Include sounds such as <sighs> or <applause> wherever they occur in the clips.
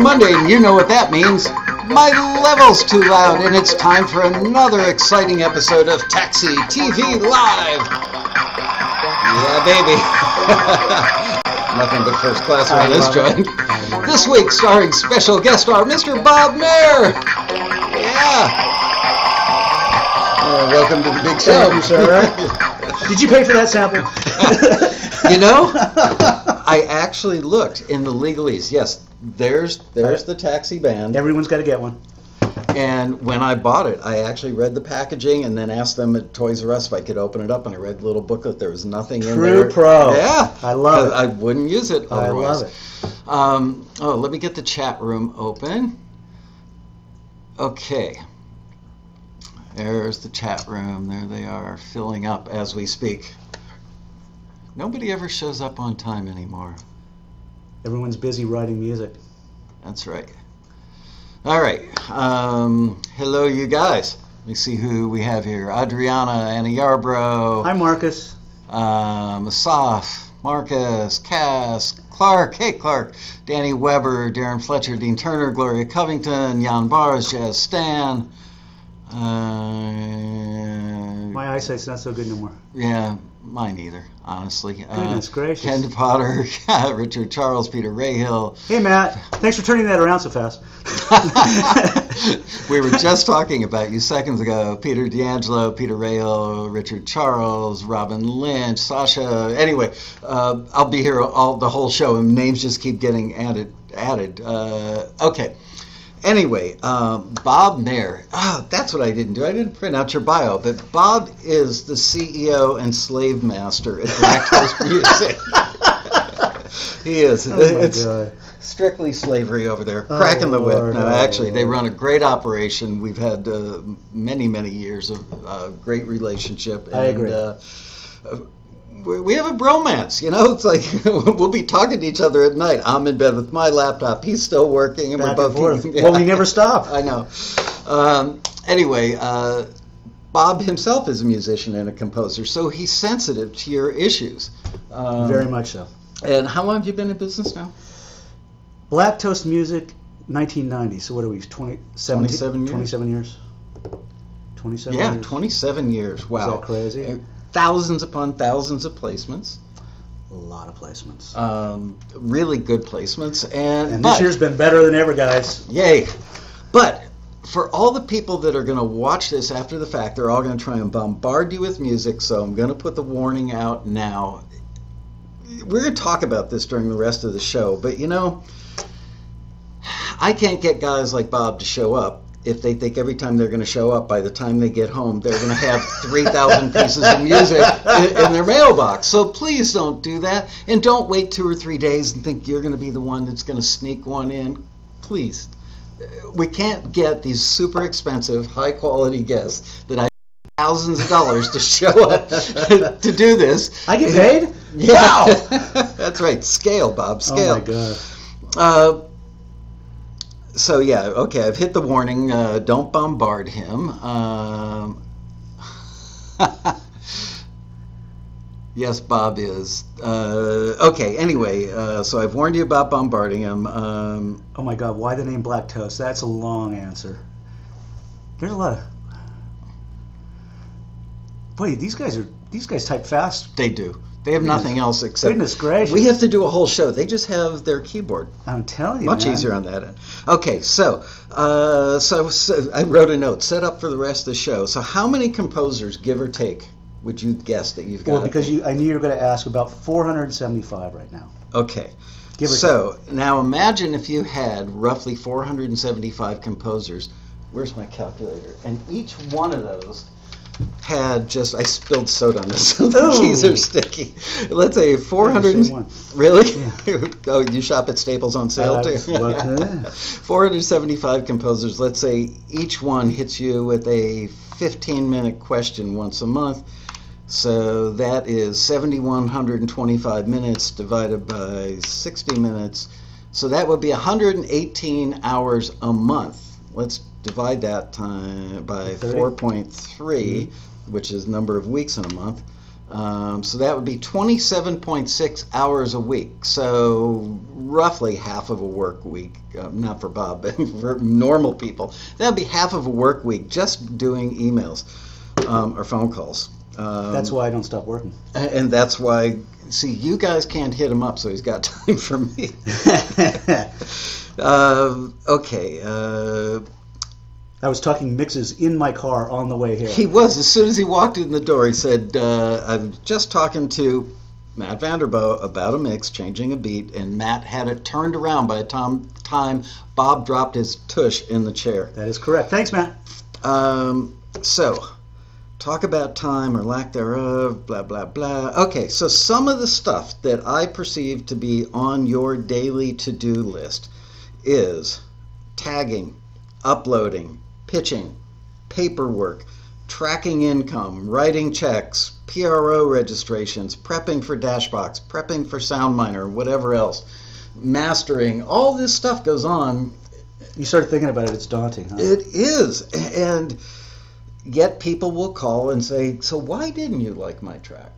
Monday, and you know what that means. My level's too loud, and it's time for another exciting episode of Taxi TV Live. Yeah, baby. <laughs> Nothing but first class on this joint. This week, starring special guest star Mr. Bob Mair. Yeah. Uh, welcome to the big show. Thank you, sir. <laughs> Did you pay for that sample? <laughs> You know, I actually looked in the legalese. Yes, there's there's the taxi band. Everyone's got to get one. And when I bought it, I actually read the packaging and then asked them at Toys R Us if I could open it up. And I read the little booklet. There was nothing in there. True pro. Yeah, I love it. I wouldn't use it I otherwise. love it. Um, oh, let me get the chat room open. Okay. There's the chat room. There they are, filling up as we speak. Nobody ever shows up on time anymore. Everyone's busy writing music. That's right. All right. Um, hello, you guys. Let me see who we have here. Adriana, Anna Yarbrough, Hi, Marcus. um, Asaf, Marcus, Cass, Clark, hey Clark, Danny Weber, Darren Fletcher, Dean Turner, Gloria Covington, Jan Bars, Jazz Stan. Uh, My eyesight's not so good no more. yeah, mine either, honestly. Uh, Goodness gracious. Ken Potter, <laughs> Richard Charles, Peter Rayhill. Hey, Matt. Thanks for turning that around so fast. <laughs> we were just talking about you seconds ago. Peter D'Angelo, Peter Rayo, Richard Charles, Robin Lynch, Sasha. Anyway, uh, I'll be here all the whole show, and names just keep getting added. Added. Uh, okay. Anyway, um, Bob Mair. Ah, that's what I didn't do. I didn't print out your bio, but Bob is the CEO and slave master at Black Toast <laughs> Music. <laughs> he is. Oh, my it's, God. strictly slavery over there, Oh, cracking the whip. Lord, No, oh, actually, they run a great operation. We've had uh, many, many years of uh, great relationship. And, I agree. Uh, we we have a bromance, you know. <laughs> It's like <laughs> we'll be talking to each other at night. I'm in bed with my laptop. He's still working, and Back we're and both. forth. Well, we <laughs> never stop. I know. Um, anyway, uh, Bob himself is a musician and a composer, so he's sensitive to your issues. Um, Very much so. And how long have you been in business now? Black Toast Music, 1990. So what are we? 20, 27 years? 27 years. 27 Yeah, years. 27 years. Wow. Is that crazy? Uh, Thousands upon thousands of placements. A lot of placements. Um, really good placements. And, and but, this year's been better than ever, guys. yay. But for all the people that are going to watch this after the fact, they're all going to try and bombard you with music. So I'm going to put the warning out now. We're going to talk about this during the rest of the show. But you know, I can't get guys like Bob to show up if they think every time they're going to show up, by the time they get home, they're going to have 3,000 pieces of music in, in their mailbox. So please don't do that. And don't wait two or three days and think you're going to be the one that's going to sneak one in. Please. We can't get these super expensive, high quality guests that I thousands of dollars to show up <laughs> to do this. I get paid? Yeah. Wow! <laughs> That's right. Scale, Bob. Scale. Oh my god. Uh, so yeah, okay, I've hit the warning. Uh, don't bombard him. Um, <laughs> yes, Bob is. Uh, okay, anyway, uh, so I've warned you about bombarding him. Um, Oh my god, why the name Black Toast? That's a long answer. There's a lot of Boy, these guys are these guys type fast. they do. They have nothing else except. Goodness gracious. We have to do a whole show. They just have their keyboard. I'm telling you. Much man. easier on that end. Okay, so, uh, so so I wrote a note set up for the rest of the show. So how many composers, give or take, would you guess that you've got? Well, because you I knew you were gonna ask about four hundred and seventy five right now. Okay. Give or so now imagine if you had roughly 475 composers. Where's my calculator? And each one of those had just I spilled soda on this. So <laughs> the keys are sticky. Let's say 400. Same one. Really? <laughs> oh, you shop at Staples on sale Uh, too. uh. <laughs> 475 composers. Let's say each one hits you with a 15 minute question once a month. So that is 7,125 minutes divided by 60 minutes. So that would be 118 hours a month. Let's divide that time by 30. 4.3, which is number of weeks in a month. Um, so that would be 27.6 hours a week. So roughly half of a work week, uh, not for Bob, <laughs> but for normal people. That would be half of a work week just doing emails um, or phone calls. Um, That's why I don't stop working. and that's why, see, you guys can't hit him up, so he's got <laughs> time for me. <laughs> Um okay. Uh, I was talking mixes in my car on the way here. he was, as soon as he walked in the door, he said, uh, I'm just talking to Matt Vanderbo about a mix, changing a beat, and Matt had it turned around by the time, time Bob dropped his tush in the chair. that is correct. Thanks, Matt. Um, so, talk about time or lack thereof, blah, blah, blah. Okay, so some of the stuff that I perceive to be on your daily to do list is tagging, uploading, pitching, paperwork, tracking income, writing checks, PRO registrations, prepping for Dashbox, prepping for SoundMiner, whatever else, mastering. All this stuff goes on You start thinking about it. It's daunting, huh? it is. And yet people will call and say, So why didn't you like my track?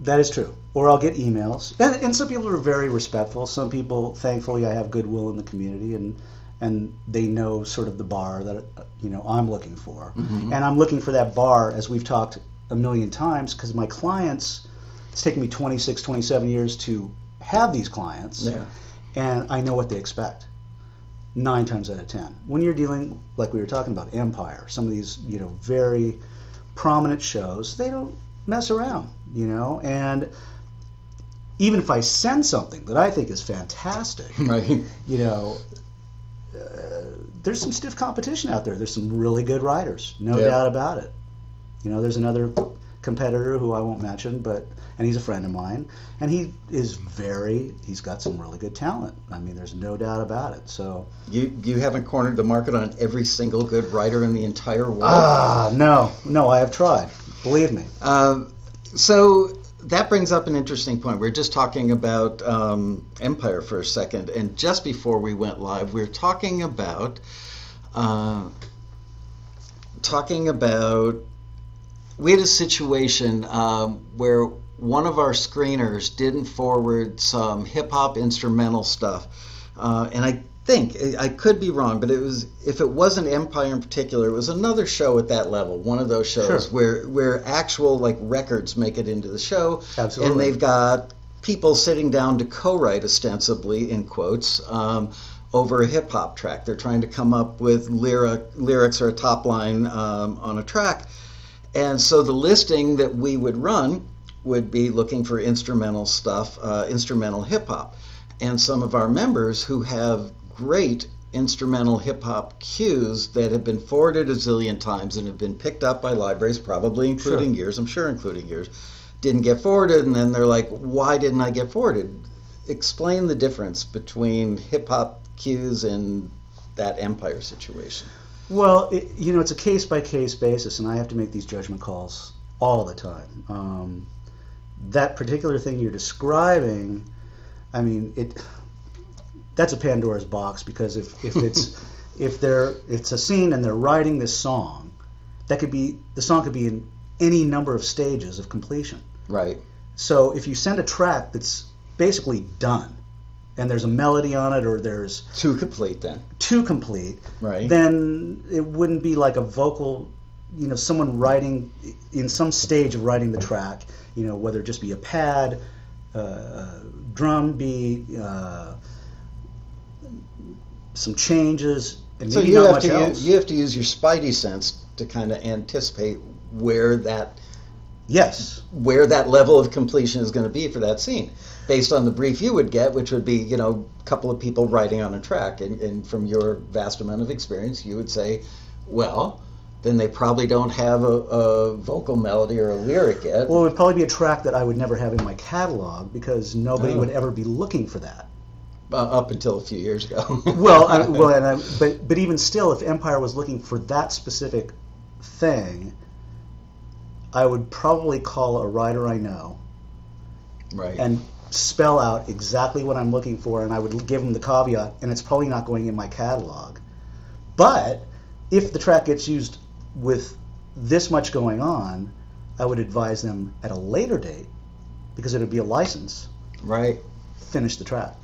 That is true. Or I'll get emails, and, and some people are very respectful. Some people, thankfully, I have goodwill in the community, and and they know sort of the bar that you know I'm looking for, Mhm. and I'm looking for that bar as we've talked a million times because my clients. It's taken me 26, 27 years to have these clients, Yeah. and I know what they expect. Nine times out of ten, when you're dealing like we were talking about Empire, some of these you know very prominent shows, they don't mess around, you know, and even if I send something that I think is fantastic, <laughs> Right. you know, uh, there's some stiff competition out there. There's some really good writers, no Yeah. doubt about it. You know, there's another competitor who I won't mention, but and he's a friend of mine, and he is very. He's got some really good talent. I mean, there's no doubt about it. So You you haven't cornered the market on every single good writer in the entire world. ah, no, no, I have tried. Believe me. Um, so that brings up an interesting point. We are just talking about um, Empire for a second, and just before we went live, we are talking about uh, talking about we had a situation um, where one of our screeners didn't forward some hip hop instrumental stuff, uh, and I think I could be wrong, but it was if it wasn't Empire in particular, it was another show at that level, one of those shows Sure. where where actual like records make it into the show, Absolutely. and they've got people sitting down to co-write ostensibly in quotes. Um, over a hip hop track, they're trying to come up with lyric, lyrics or a top line um, on a track, and so the listing that we would run would be looking for instrumental stuff, uh, instrumental hip hop. And some of our members who have great instrumental hip hop cues that have been forwarded a zillion times and have been picked up by libraries, probably including yours, I'm sure including yours, didn't get forwarded. And then they're like, why didn't I get forwarded? Explain the difference between hip hop cues and that empire situation. Well, it, you know, it's a case by case basis, and I have to make these judgment calls all the time. Um, that particular thing you're describing, I mean, it that's a Pandora's box because if, if it's <laughs> if they're it's a scene and they're writing this song, that could be the song could be in any number of stages of completion. Right. So if you send a track that's basically done, and there's a melody on it or there's Too complete then. too complete, Right. then it wouldn't be like a vocal, you know, someone writing in some stage of writing the track, you know, whether it just be a pad, uh, drum beat, uh, some changes, and So maybe you not have much to else. use, you have to use your spidey sense to kind of anticipate where that yes, where that level of completion is going to be for that scene, based on the brief you would get, which would be you know a couple of people writing on a track, and, and from your vast amount of experience, you would say, well, then they probably don't have a, a vocal melody or a lyric yet. well, it would probably be a track that I would never have in my catalog because nobody Oh. would ever be looking for that. Uh, up until a few years ago. <laughs> well, I, well, and I, <laughs> but but even still, if Empire was looking for that specific thing, I would probably call a writer I know right. and spell out exactly what I'm looking for, and I would give them the caveat, and it's probably not going in my catalog. But if the track gets used with this much going on, I would advise them at a later date, because it would be a license, Right. finish the track.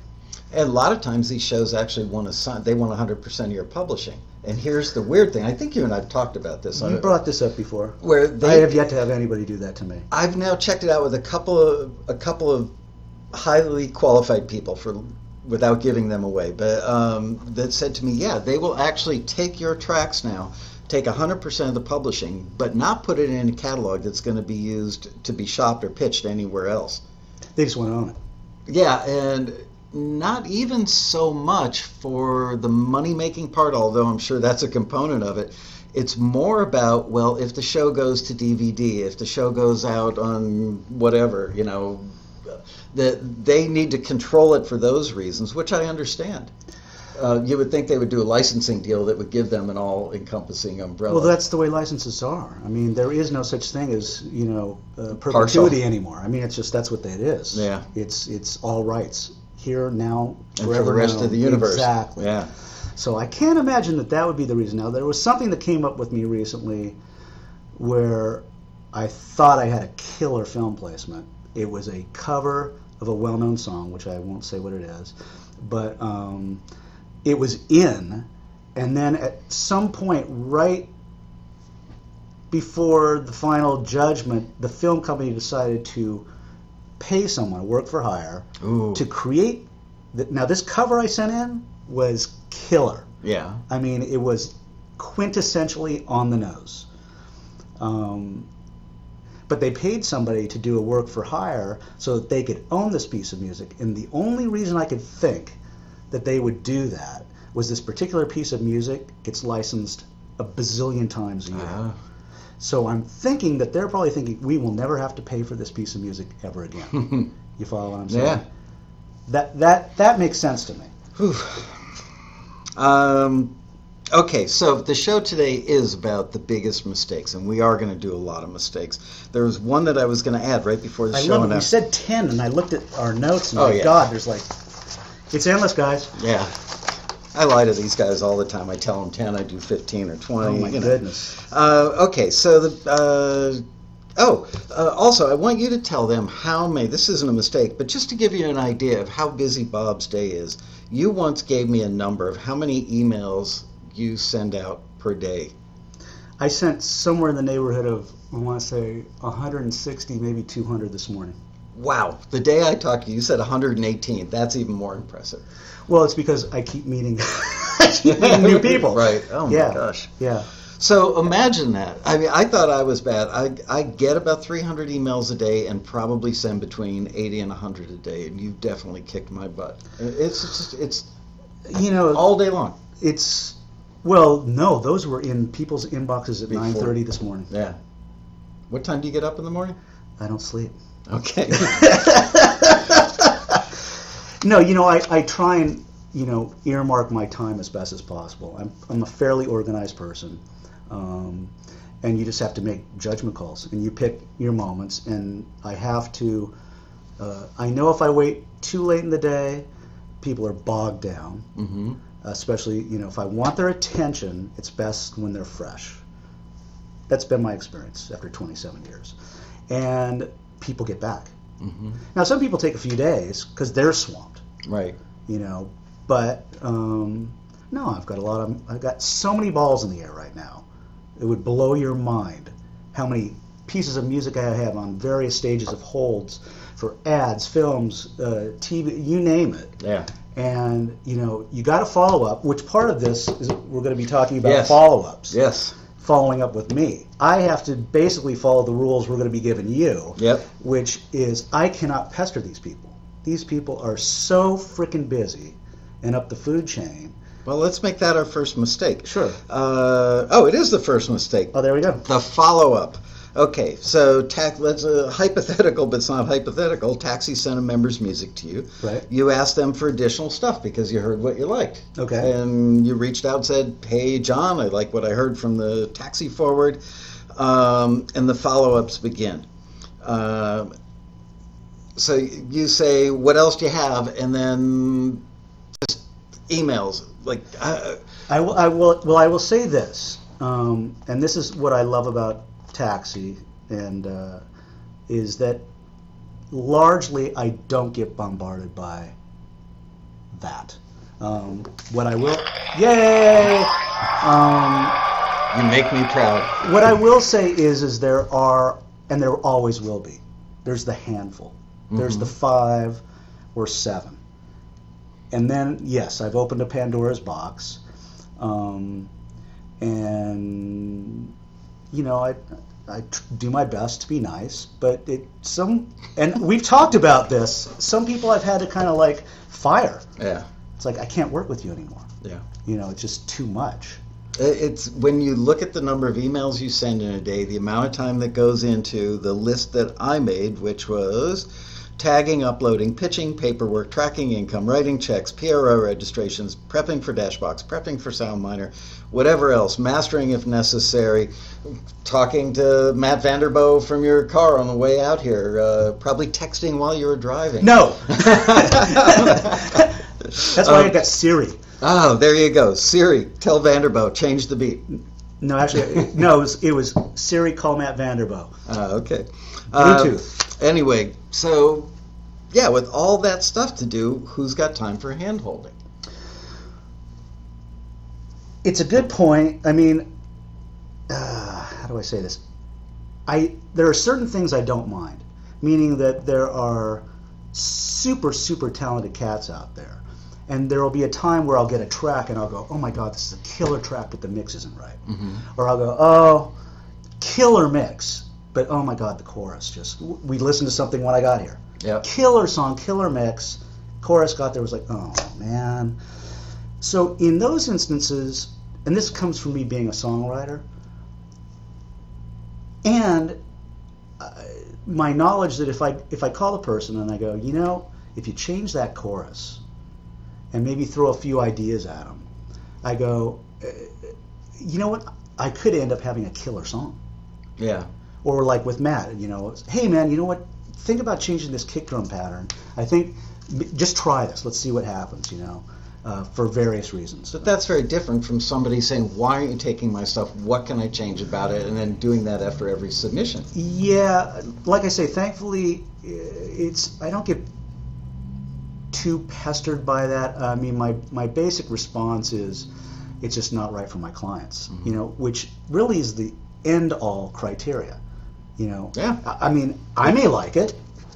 And a lot of times these shows actually want to sign. They want 100% of your publishing. And here's the weird thing. I think you and I've talked about this. You brought this up before. where I they have yet to have anybody do that to me. I've now checked it out with a couple of a couple of highly qualified people for without giving them away, but um, that said to me, yeah, they will actually take your tracks now, take 100% of the publishing, but not put it in a catalog that's going to be used to be shopped or pitched anywhere else. They just want to own it. Yeah, and not even so much for the money making part, although I'm sure that's a component of it. It's more about, well, if the show goes to DVD, if the show goes out on whatever, you know, that they need to control it for those reasons, which I understand. Uh, you would think they would do a licensing deal that would give them an all encompassing umbrella. Well, that's the way licenses are. I mean, there is no such thing as you know uh, Partial. perpetuity anymore. I mean, it's just that's what it is. Yeah. It's it's all rights here now and forever. for the rest now. of the universe. Exactly. Yeah. So I can't imagine that that would be the reason. Now there was something that came up with me recently where I thought I had a killer film placement. It was a cover of a well-known song, which I won't say what it is, but um, it was in, and then at some point, right before the final judgment, the film company decided to pay someone, to work for hire, Ooh. to create. The, now this cover I sent in was killer. Yeah. I mean, it was quintessentially on the nose. Um, but they paid somebody to do a work for hire so that they could own this piece of music. And the only reason I could think that they would do that was this particular piece of music gets licensed a bazillion times a year. Ah. So I'm thinking that they're probably thinking we will never have to pay for this piece of music ever again. <laughs> you follow what I'm saying? Yeah. That that that makes sense to me. Um, okay, so the show today is about the biggest mistakes, and we are going to do a lot of mistakes. There was one that I was going to add right before the I show. love it. We said ten, and I looked at our notes, and Oh, my yeah. God, there's like, it's endless, guys. yeah, I lie to these guys all the time. I tell them ten, I do fifteen or twenty. Oh my you know. goodness. Uh, okay, so the uh, oh, uh, also I want you to tell them how many. This isn't a mistake, but just to give you an idea of how busy Bob's day is. You once gave me a number of how many emails you send out per day. I sent somewhere in the neighborhood of I want to say 160, maybe 200 this morning. Wow, the day I talked to you, you said 118. That's even more impressive. Well, it's because I keep meeting, I <laughs> keep meeting new people. Right. Oh my Yeah. gosh. Yeah. So imagine that. I mean, I thought I was bad. I, I get about 300 emails a day and probably send between 80 and 100 a day, and you've definitely kicked my butt. It's it's, it's You know, all day long. it's well, no, those were in people's inboxes at Before. 9:30 this morning. Yeah. What time do you get up in the morning? I don't sleep. Okay. <laughs> No, you know, I, I try and, you know, earmark my time as best as possible. I'm, I'm a fairly organized person. Um, and you just have to make judgment calls and you pick your moments. And I have to, uh, I know if I wait too late in the day, people are bogged down. hmm Especially, you know, if I want their attention, it's best when they're fresh. That's been my experience after 27 years. And people get back. hmm Now, some people take a few days because they're swamped Right. you know. But um, no, I've got a lot of I've got so many balls in the air right now. It would blow your mind how many pieces of music I have on various stages of holds for ads, films, uh, TV, you name it. Yeah. And you know, you got to follow up. Which part of this is we're going to be talking about Yes. follow ups? Yes. Following up with me, I have to basically follow the rules we're going to be giving you Yep. which is I cannot pester these people. These people are so freaking busy and up the food chain. Well, let's make that our first mistake. Sure. Uh, oh, it is the first mistake. Oh, there we go. The follow up. Okay, so ta- let's uh, hypothetical, but it's not hypothetical. Taxi sent a member's music to you. Right. You asked them for additional stuff because you heard what you liked. Okay. And you reached out and said, "Hey, John, I like what I heard from the taxi forward," um, and the follow ups begin. Um so you say, "What else do you have?" And then just emails like. Uh, I will. I will. Well, I will say this, um, and this is what I love about Taxi, and uh, is that largely I don't get bombarded by that. Um, what I will, yay! Um, You make me proud. what I will say is, is there are, and there always will be. There's the handful. There's the five or seven, and then yes, I've opened a Pandora's box, um, and you know I. I do my best to be nice, but it some and we've talked about this. Some people I've had to kind of like fire. Yeah. It's like I can't work with you anymore. Yeah. You know, it's just too much. It's when you look at the number of emails you send in a day, the amount of time that goes into the list that I made, which was tagging, uploading, pitching, paperwork, tracking income, writing checks, PRO registrations, prepping for Dashbox, prepping for SoundMiner, whatever else, mastering if necessary, talking to Matt Vanderbo from your car on the way out here, uh, probably texting while you were driving. No. <laughs> That's why I Um, got Siri. Oh, there you go. Siri, tell Vanderbo, change the beat. No, actually, no. It was, it was Siri. Call Matt Vanderbo. Uh, okay. Uh, Bluetooth. anyway, so yeah, with all that stuff to do, who's got time for hand holding? It's a good point. I mean, uh, how do I say this? I there are certain things I don't mind, meaning that there are super super talented cats out there, and there will be a time where I'll get a track and I'll go, oh my god, this is a killer track, but the mix isn't right, or I'll go, oh, killer mix, but oh my god, the chorus just we listened to something when I got here. Yep. killer song, killer mix. Chorus got there was like, oh man. So in those instances, and this comes from me being a songwriter, and uh, my knowledge that if I if I call a person and I go, you know, if you change that chorus, and maybe throw a few ideas at them, I go, uh, you know what, I could end up having a killer song Yeah. or like with Matt, you know, hey man, you know what? Think about changing this kick drum pattern. I think just try this. Let's see what happens. You know, uh, for various reasons. But that's very different from somebody saying, "Why aren't you taking my stuff? What can I change about it?" and then doing that after every submission. Yeah, like I say, thankfully, it's I don't get too pestered by that. I mean, my my basic response is, it's just not right for my clients. You know, which really is the end all criteria. You know, Yeah. I, I mean, I may like it,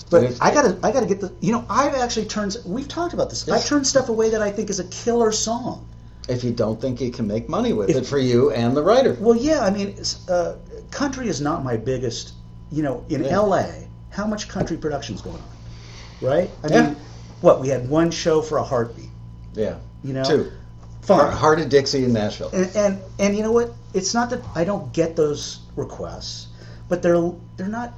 But I gotta I gotta get the. You know, I've actually turned. We've talked about this. I've turned stuff away that I think is a killer song. If you don't think you can make money with If- it for you and the writer. Well, yeah, I mean, uh, country is not my biggest. You know, in Yeah. L.A., how much country production's going on, right? I Yeah. mean, what we had one show for a heartbeat. Yeah. You know, Two. fine. Hart, Hart of Dixie in Nashville. And, and and you know what? It's not that I don't get those requests, but they're they're not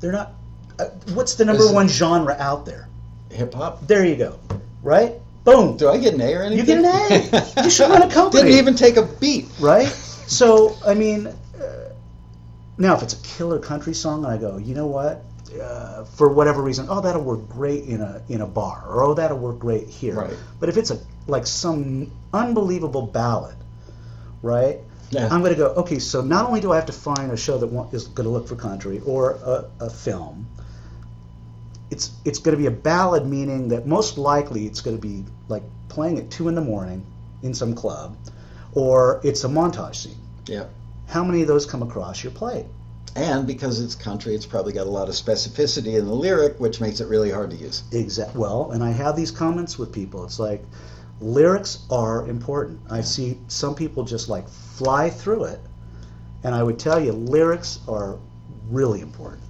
they're not. Uh, what's the number Is one genre out there? Hip hop. There you go. Right? Boom. Do I get an A or anything? You get an A. <laughs> You should run a company. Didn't even take a beat. right? So, I mean, uh, now if it's a killer country song, and I go, you know what? Uh, for whatever reason, oh, that'll work great in a in a bar, or oh, that'll work great here. Right. But if it's a like some unbelievable ballad, right? Yeah. I'm going to go. Okay, so not only do I have to find a show that is going to look for country or a, a film, it's it's going to be a ballad, meaning that most likely it's going to be like playing at two in the morning in some club, or it's a montage scene. Yeah. How many of those come across your plate? And because it's country, it's probably got a lot of specificity in the lyric, which makes it really hard to use. Exact. Well, and I have these comments with people. It's like lyrics are important. I see some people just like fly through it, and I would tell you lyrics are really important.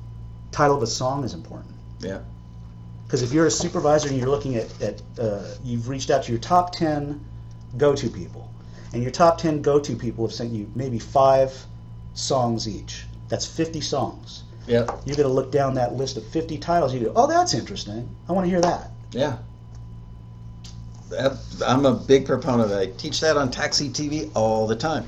Title of a song is important. Yeah. Because if you're a supervisor and you're looking at, at uh, you've reached out to your top 10 go-to people, and your top 10 go-to people have sent you maybe five songs each. That's 50 songs. Yeah. You're going to look down that list of 50 titles. You go, oh, that's interesting. I want to hear that. Yeah. I'm a big proponent. I teach that on Taxi TV all the time.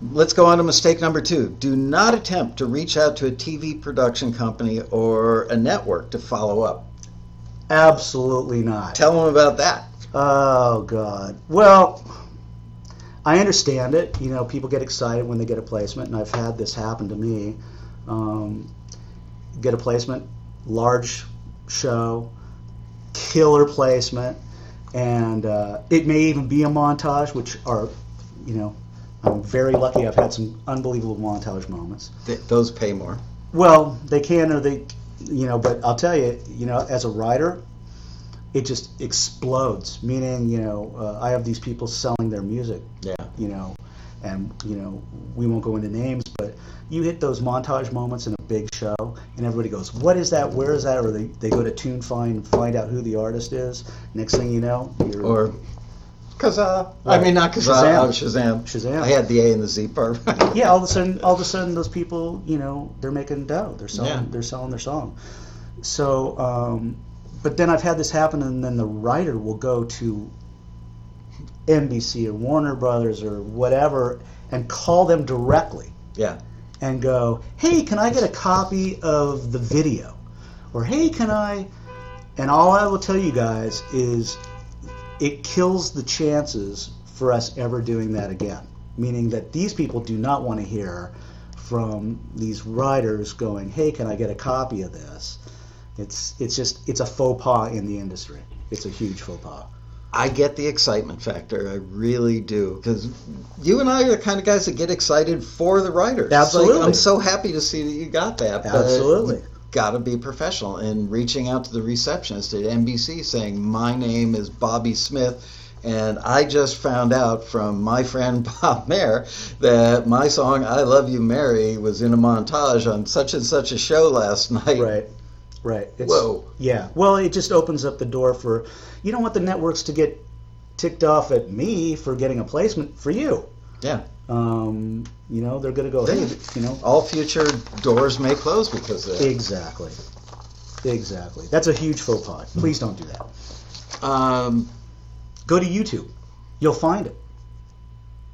Let's go on to mistake number two. Do not attempt to reach out to a TV production company or a network to follow up. Absolutely not. Tell them about that. Oh God. Well, I understand it. You know, people get excited when they get a placement, and I've had this happen to me. Um, get a placement, large show, killer placement, and uh, it may even be a montage, which are, you know, I'm very lucky. I've had some unbelievable montage moments. Th- those pay more. Well, they can or they, you know, but I'll tell you, you know, as a writer, it just explodes. Meaning, you know, uh, I have these people selling their music, Yeah. you know, and you know, we won't go into names, but you hit those montage moments in a big show, and everybody goes, "What is that? Where is that?" Or they, they go to TuneFind find out who the artist is. Next thing you know, you're Or Kazaa. I Right. mean, not Kazaa. Shazam. Oh, Shazam. Shazam. I had the A and the Z part. yeah, all of a sudden, all of a sudden, those people, you know, they're making dough. They're selling, Yeah. they're selling their song. So, um, but then I've had this happen, and then the writer will go to NBC or Warner Brothers or whatever and call them directly yeah. and go, "Hey, can I get a copy of the video?" Or, "Hey, can I?" And all I will tell you guys is, it kills the chances for us ever doing that again. Meaning that these people do not want to hear from these writers going, "Hey, can I get a copy of this?" It's it's just it's a faux pas in the industry. It's a huge faux pas. I get the excitement factor. I really do. Because you and I are the kind of guys that get excited for the writers. Like, Absolutely. I'm so happy to see that you got that. but Absolutely. Got to be professional. And reaching out to the receptionist at NBC saying, My name is Bobby Smith. And I just found out from my friend <laughs> Bob Mair that my song "I Love You, Mary" was in a montage on such and such a show last night. Right. Right. It's, Whoa. Yeah. Well, it just opens up the door for you don't want the networks to get ticked off at me for getting a placement for you. Yeah. Um, you know, they're going to go, hey, you know, All future doors may close because of that. exactly. Exactly. That's a huge faux pas. Please don't do that. Um, Go to YouTube. You'll find it.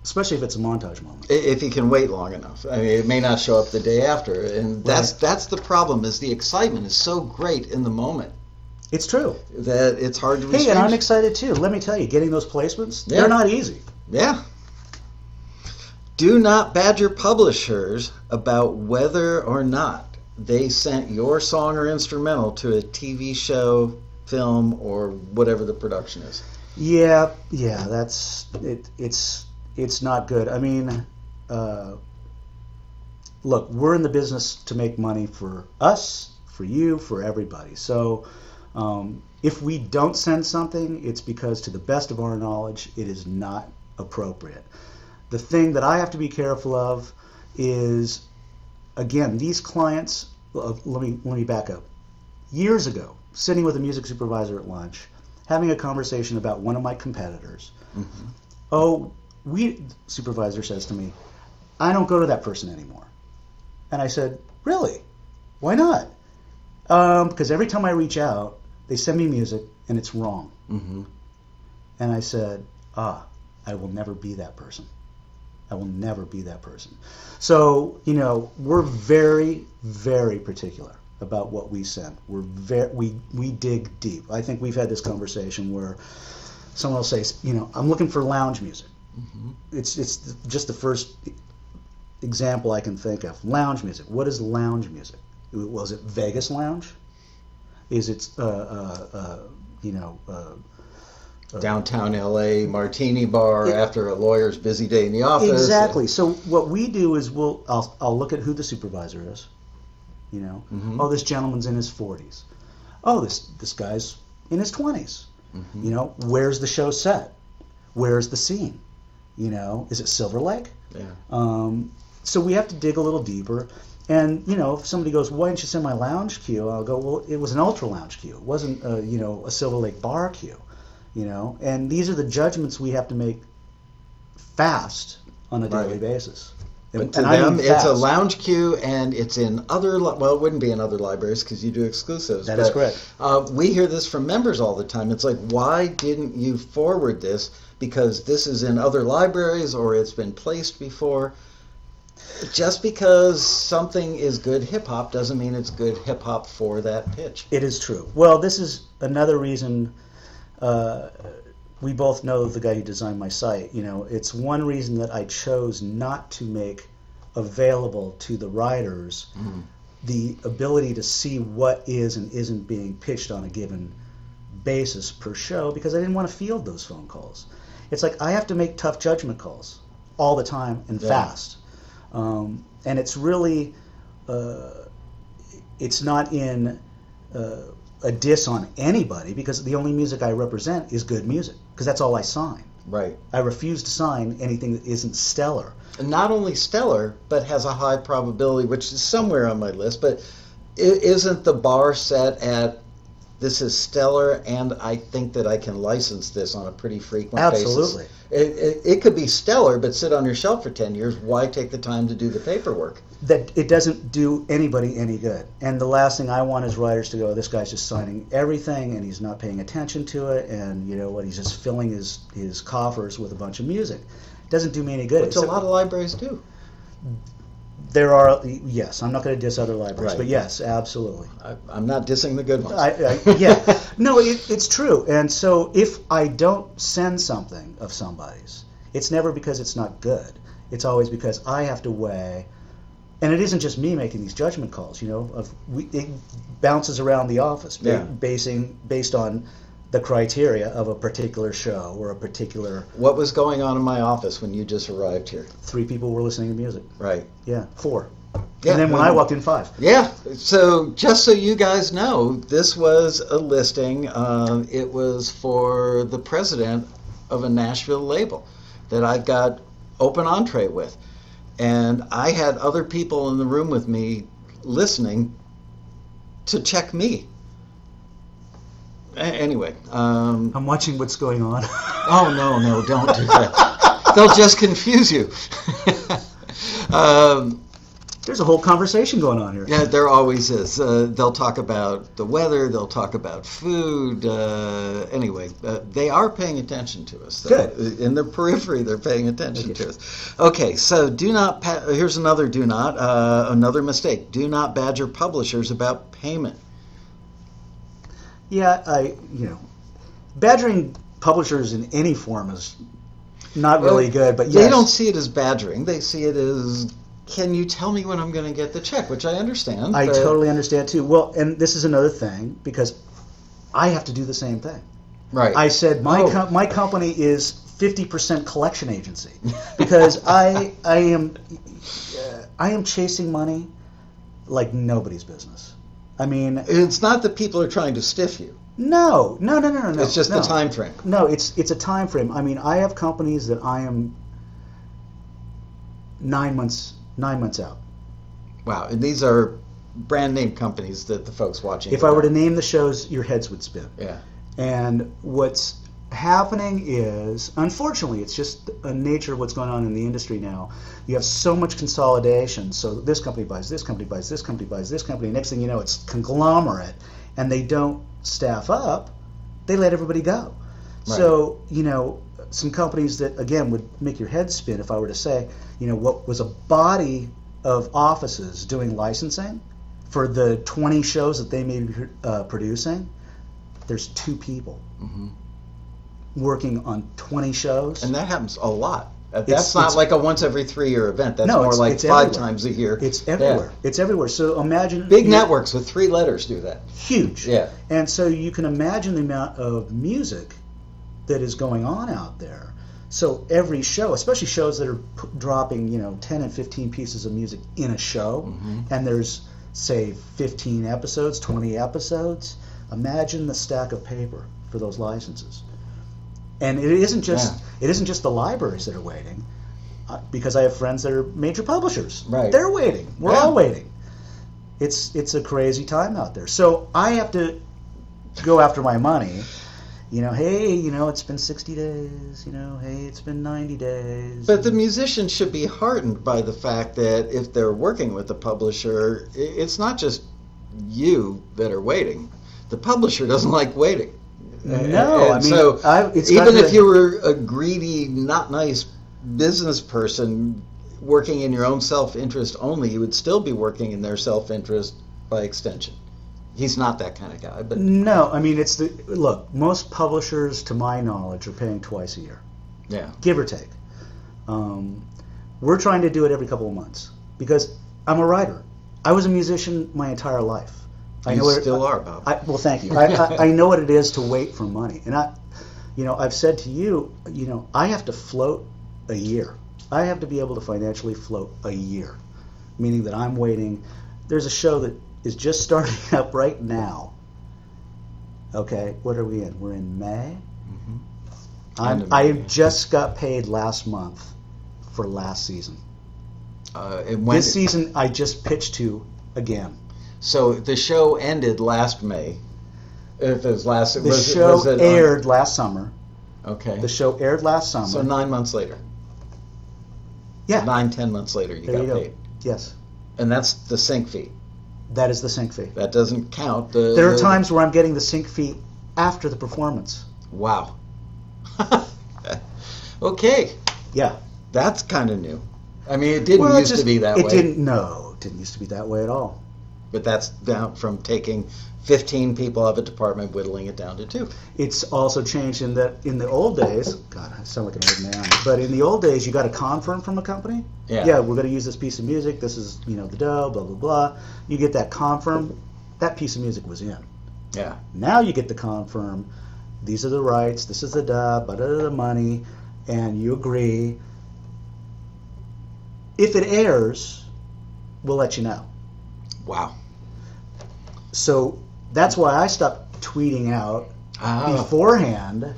Especially if it's a montage moment. If you can wait long enough. I mean, it may not show up the day after, and that's Right. that's the problem. Is the excitement is so great in the moment It's true. that it's hard to Hey, and I'm excited too. Let me tell you, getting those placements, Yeah. they're not easy. yeah. Do not badger publishers about whether or not they sent your song or instrumental to a TV show, film, or whatever the production is. Yeah, yeah, that's it. It's it's not good. I mean, uh, look, we're in the business to make money for us, for you, for everybody. So, um, if we don't send something, it's because, to the best of our knowledge, it is not appropriate. The thing that I have to be careful of is, again, these clients. Uh, let me let me back up. Years ago, sitting with a music supervisor at lunch, having a conversation about one of my competitors. Mhm. Oh, we supervisor says to me, I don't go to that person anymore. And I said, Really? Why not? Um, because every time I reach out, they send me music and it's wrong. Mm-hmm. And I said, Ah, I will never be that person. I will never be that person. So, you know, we're very, very particular about what we send. We're very, we, we dig deep. I think we've had this conversation where someone will say, you know, I'm looking for lounge music. Mm-hmm. It's, it's just the first example I can think of. Lounge music. What is lounge music? Was it Vegas lounge? Is it, uh, uh, uh, you know, uh, Downtown LA martini bar It- after a lawyer's busy day in the office. Exactly. So what we do is we'll I'll, I'll look at who the supervisor is. You know, Mhm. oh, this gentleman's in his 40s. Oh, this this guy's in his 20s. Mhm. You know, where's the show set? Where's the scene? You know, is it Silver Lake? Yeah. Um, so we have to dig a little deeper. And you know, if somebody goes, "Why didn't you send my lounge cue?" I'll go, "Well, it was an ultra lounge cue. It wasn't, a, you know, a Silver Lake bar cue." You know, and these are the judgments we have to make fast on a daily Right. basis. But And- to and them, it's a lounge cue, and it's in other. Li- well, it wouldn't be in other libraries because you do exclusives. That is but, correct. Uh, we hear this from members all the time. It's like, why didn't you forward this? Because this is in other libraries or it's been placed before. Just because something is good hip hop doesn't mean it's good hip hop for that pitch. It is true. Well, this is another reason. Uh, we both know the guy who designed my site. You know, it's one reason that I chose not to make available to the writers Mhm. the ability to see what is and isn't being pitched on a given basis per show because I didn't want to field those phone calls. It's like I have to make tough judgment calls all the time and Yeah. fast, um, and it's really uh, it's not in uh, a diss on anybody because the only music I represent is good music because that's all I sign. Right. I refuse to sign anything that isn't stellar. And not only stellar, but has a high probability, which is somewhere on my list. But i- isn't the bar set at this is stellar, and I think that I can license this on a pretty frequent basis? Absolutely. It, it, it could be stellar, but sit on your shelf for 10 years. Why take the time to do the paperwork? that it doesn't do anybody any good. And the last thing I want is writers to go, this guy's just signing everything and he's not paying attention to it, and you know what, he's just filling his his coffers with a bunch of music. It doesn't do me any good. Which a lot of libraries do. There are yes, I'm not going to diss other libraries, Right. but yes, absolutely. I, I'm not dissing the good ones. I, I, yeah, no, it, it's true. And so if I don't send something of somebody's, it's never because it's not good. It's always because I have to weigh, and it isn't just me making these judgment calls. You know, of we, it bounces around the office, ba- Yeah. basing based on the criteria of a particular show or a particular. what was going on in my office when you just arrived here? Three people were listening to music. Right. Yeah, four. Yeah, and then when well- I walked in, five. Yeah. So just so you guys know, this was a listing. Uh, it was for the president of a Nashville label that I've got open entree with, and I had other people in the room with me listening to check me. Anyway. Um, I'm watching what's going on. <laughs> Oh no, no, don't do that. They'll just confuse you. <laughs> um, There's a whole conversation going on here. yeah, there always is. Uh, they'll talk about the weather. They'll talk about food. Uh, anyway, uh, they are paying attention to us. though. Good. In the periphery, they're paying attention Okay. to us. Okay, so do not. Pa- here's another do not. Uh, another mistake. Do not badger publishers about payment. Yeah, I you know, badgering publishers in any form is not really Well, good. But They don't see it as badgering. They see it as, can you tell me when I'm going to get the check? Which I understand. I but- totally understand too. Well, and this is another thing because I have to do the same thing. Right. I said my Oh. com- my company is 50% collection agency because I I am uh, I am chasing money like nobody's business. I mean, it's not that people are trying to stiff you. no, no, no, no, no. no, it's just no. the time frame. No, it's it's a time frame. I mean, I have companies that I am nine months nine months out. Wow. And these are brand name companies that the folks watching. If I were to name the shows, your heads would spin. Yeah. And what's happening is, unfortunately, it's just a nature of what's going on in the industry now. You have so much consolidation. So this company buys this company, buys this company, buys this company. Next thing you know, it's conglomerate, and they don't staff up. They let everybody go. So you know, some companies that again would make your head spin if I were to say, you know, what was a body of offices doing licensing for the 20 shows that they may be uh, producing. There's two people hmm working on 20 shows. And that happens a lot. That's It's- not it's- like a once every three year event. That's No, more it's- like five everywhere. times a year. it's everywhere. Yeah. It's everywhere. So imagine Big networks with three letters do that. huge. Yeah. And so you can imagine the amount of music that is going on out there. So every show, especially shows that are p- dropping, you know, 10 and 15 pieces of music in a show, Mhm. and there's, say, 15 episodes, 20 episodes, imagine the stack of paper for those licenses. And it isn't just Yeah. it isn't just the libraries that are waiting, uh, because I have friends that are major publishers. Right. They're waiting. We're Yeah. all waiting. It's it's a crazy time out there. So I have to go after my money. You know, hey, you know, it's been 60 days. You know, hey, it's been 90 days. But the musicians should be heartened by the fact that if they're working with the publisher, it's not just you that are waiting. The publisher doesn't like waiting. No, And I mean, so I- it's even if be- you were a greedy, not nice business person working in your own self-interest only, you would still be working in their self-interest by extension. He's not that kind of guy, but No, I mean it's the look. Most publishers, to my knowledge, are paying twice a year, yeah. give or take. Um, we're trying to do it every couple of months because I'm a writer. I was a musician my entire life. I you know still are, Bob. I, well, thank you. I, I, know what it is to wait for money, and I, you know, I've said to you, you know, I have to float a year. I have to be able to financially float a year, meaning that I'm waiting. There's a show that is just <laughs> starting up right now. Okay, what are we in? We're in May. Mhm. I'm, I May. just got paid last month for last season. Uh, it went, this season, I just pitched to again. So the show ended last May. If it was last, The was show was it on- aired last summer. okay. The show aired last summer. so nine months later, yeah. nine ten months later, you There got you go. paid, Yes, and that's the sync fee. that is the sync fee. That doesn't count. The, There are the- times where I'm getting the sync fee after the performance. Wow. <laughs> okay, Yeah. that's kind of new. I mean, it didn't Well, it used to be that it way. didn't. No, it didn't used to be that way at all. But that's down from taking 15 people of a department, whittling it down to two. It's also changed in that in the old days. God, I sound like an old man. But in the old days, you got a confirm from a company. Yeah. Yeah, we're going to use this piece of music. This is you know the dough. Blah blah blah. You get that confirm. That piece of music was in. Yeah. Now you get the confirm. These are the rights. This is the blah, blah, the money, and you agree. If it airs, we'll let you know. Wow. So that's why I stopped tweeting out Ah, beforehand.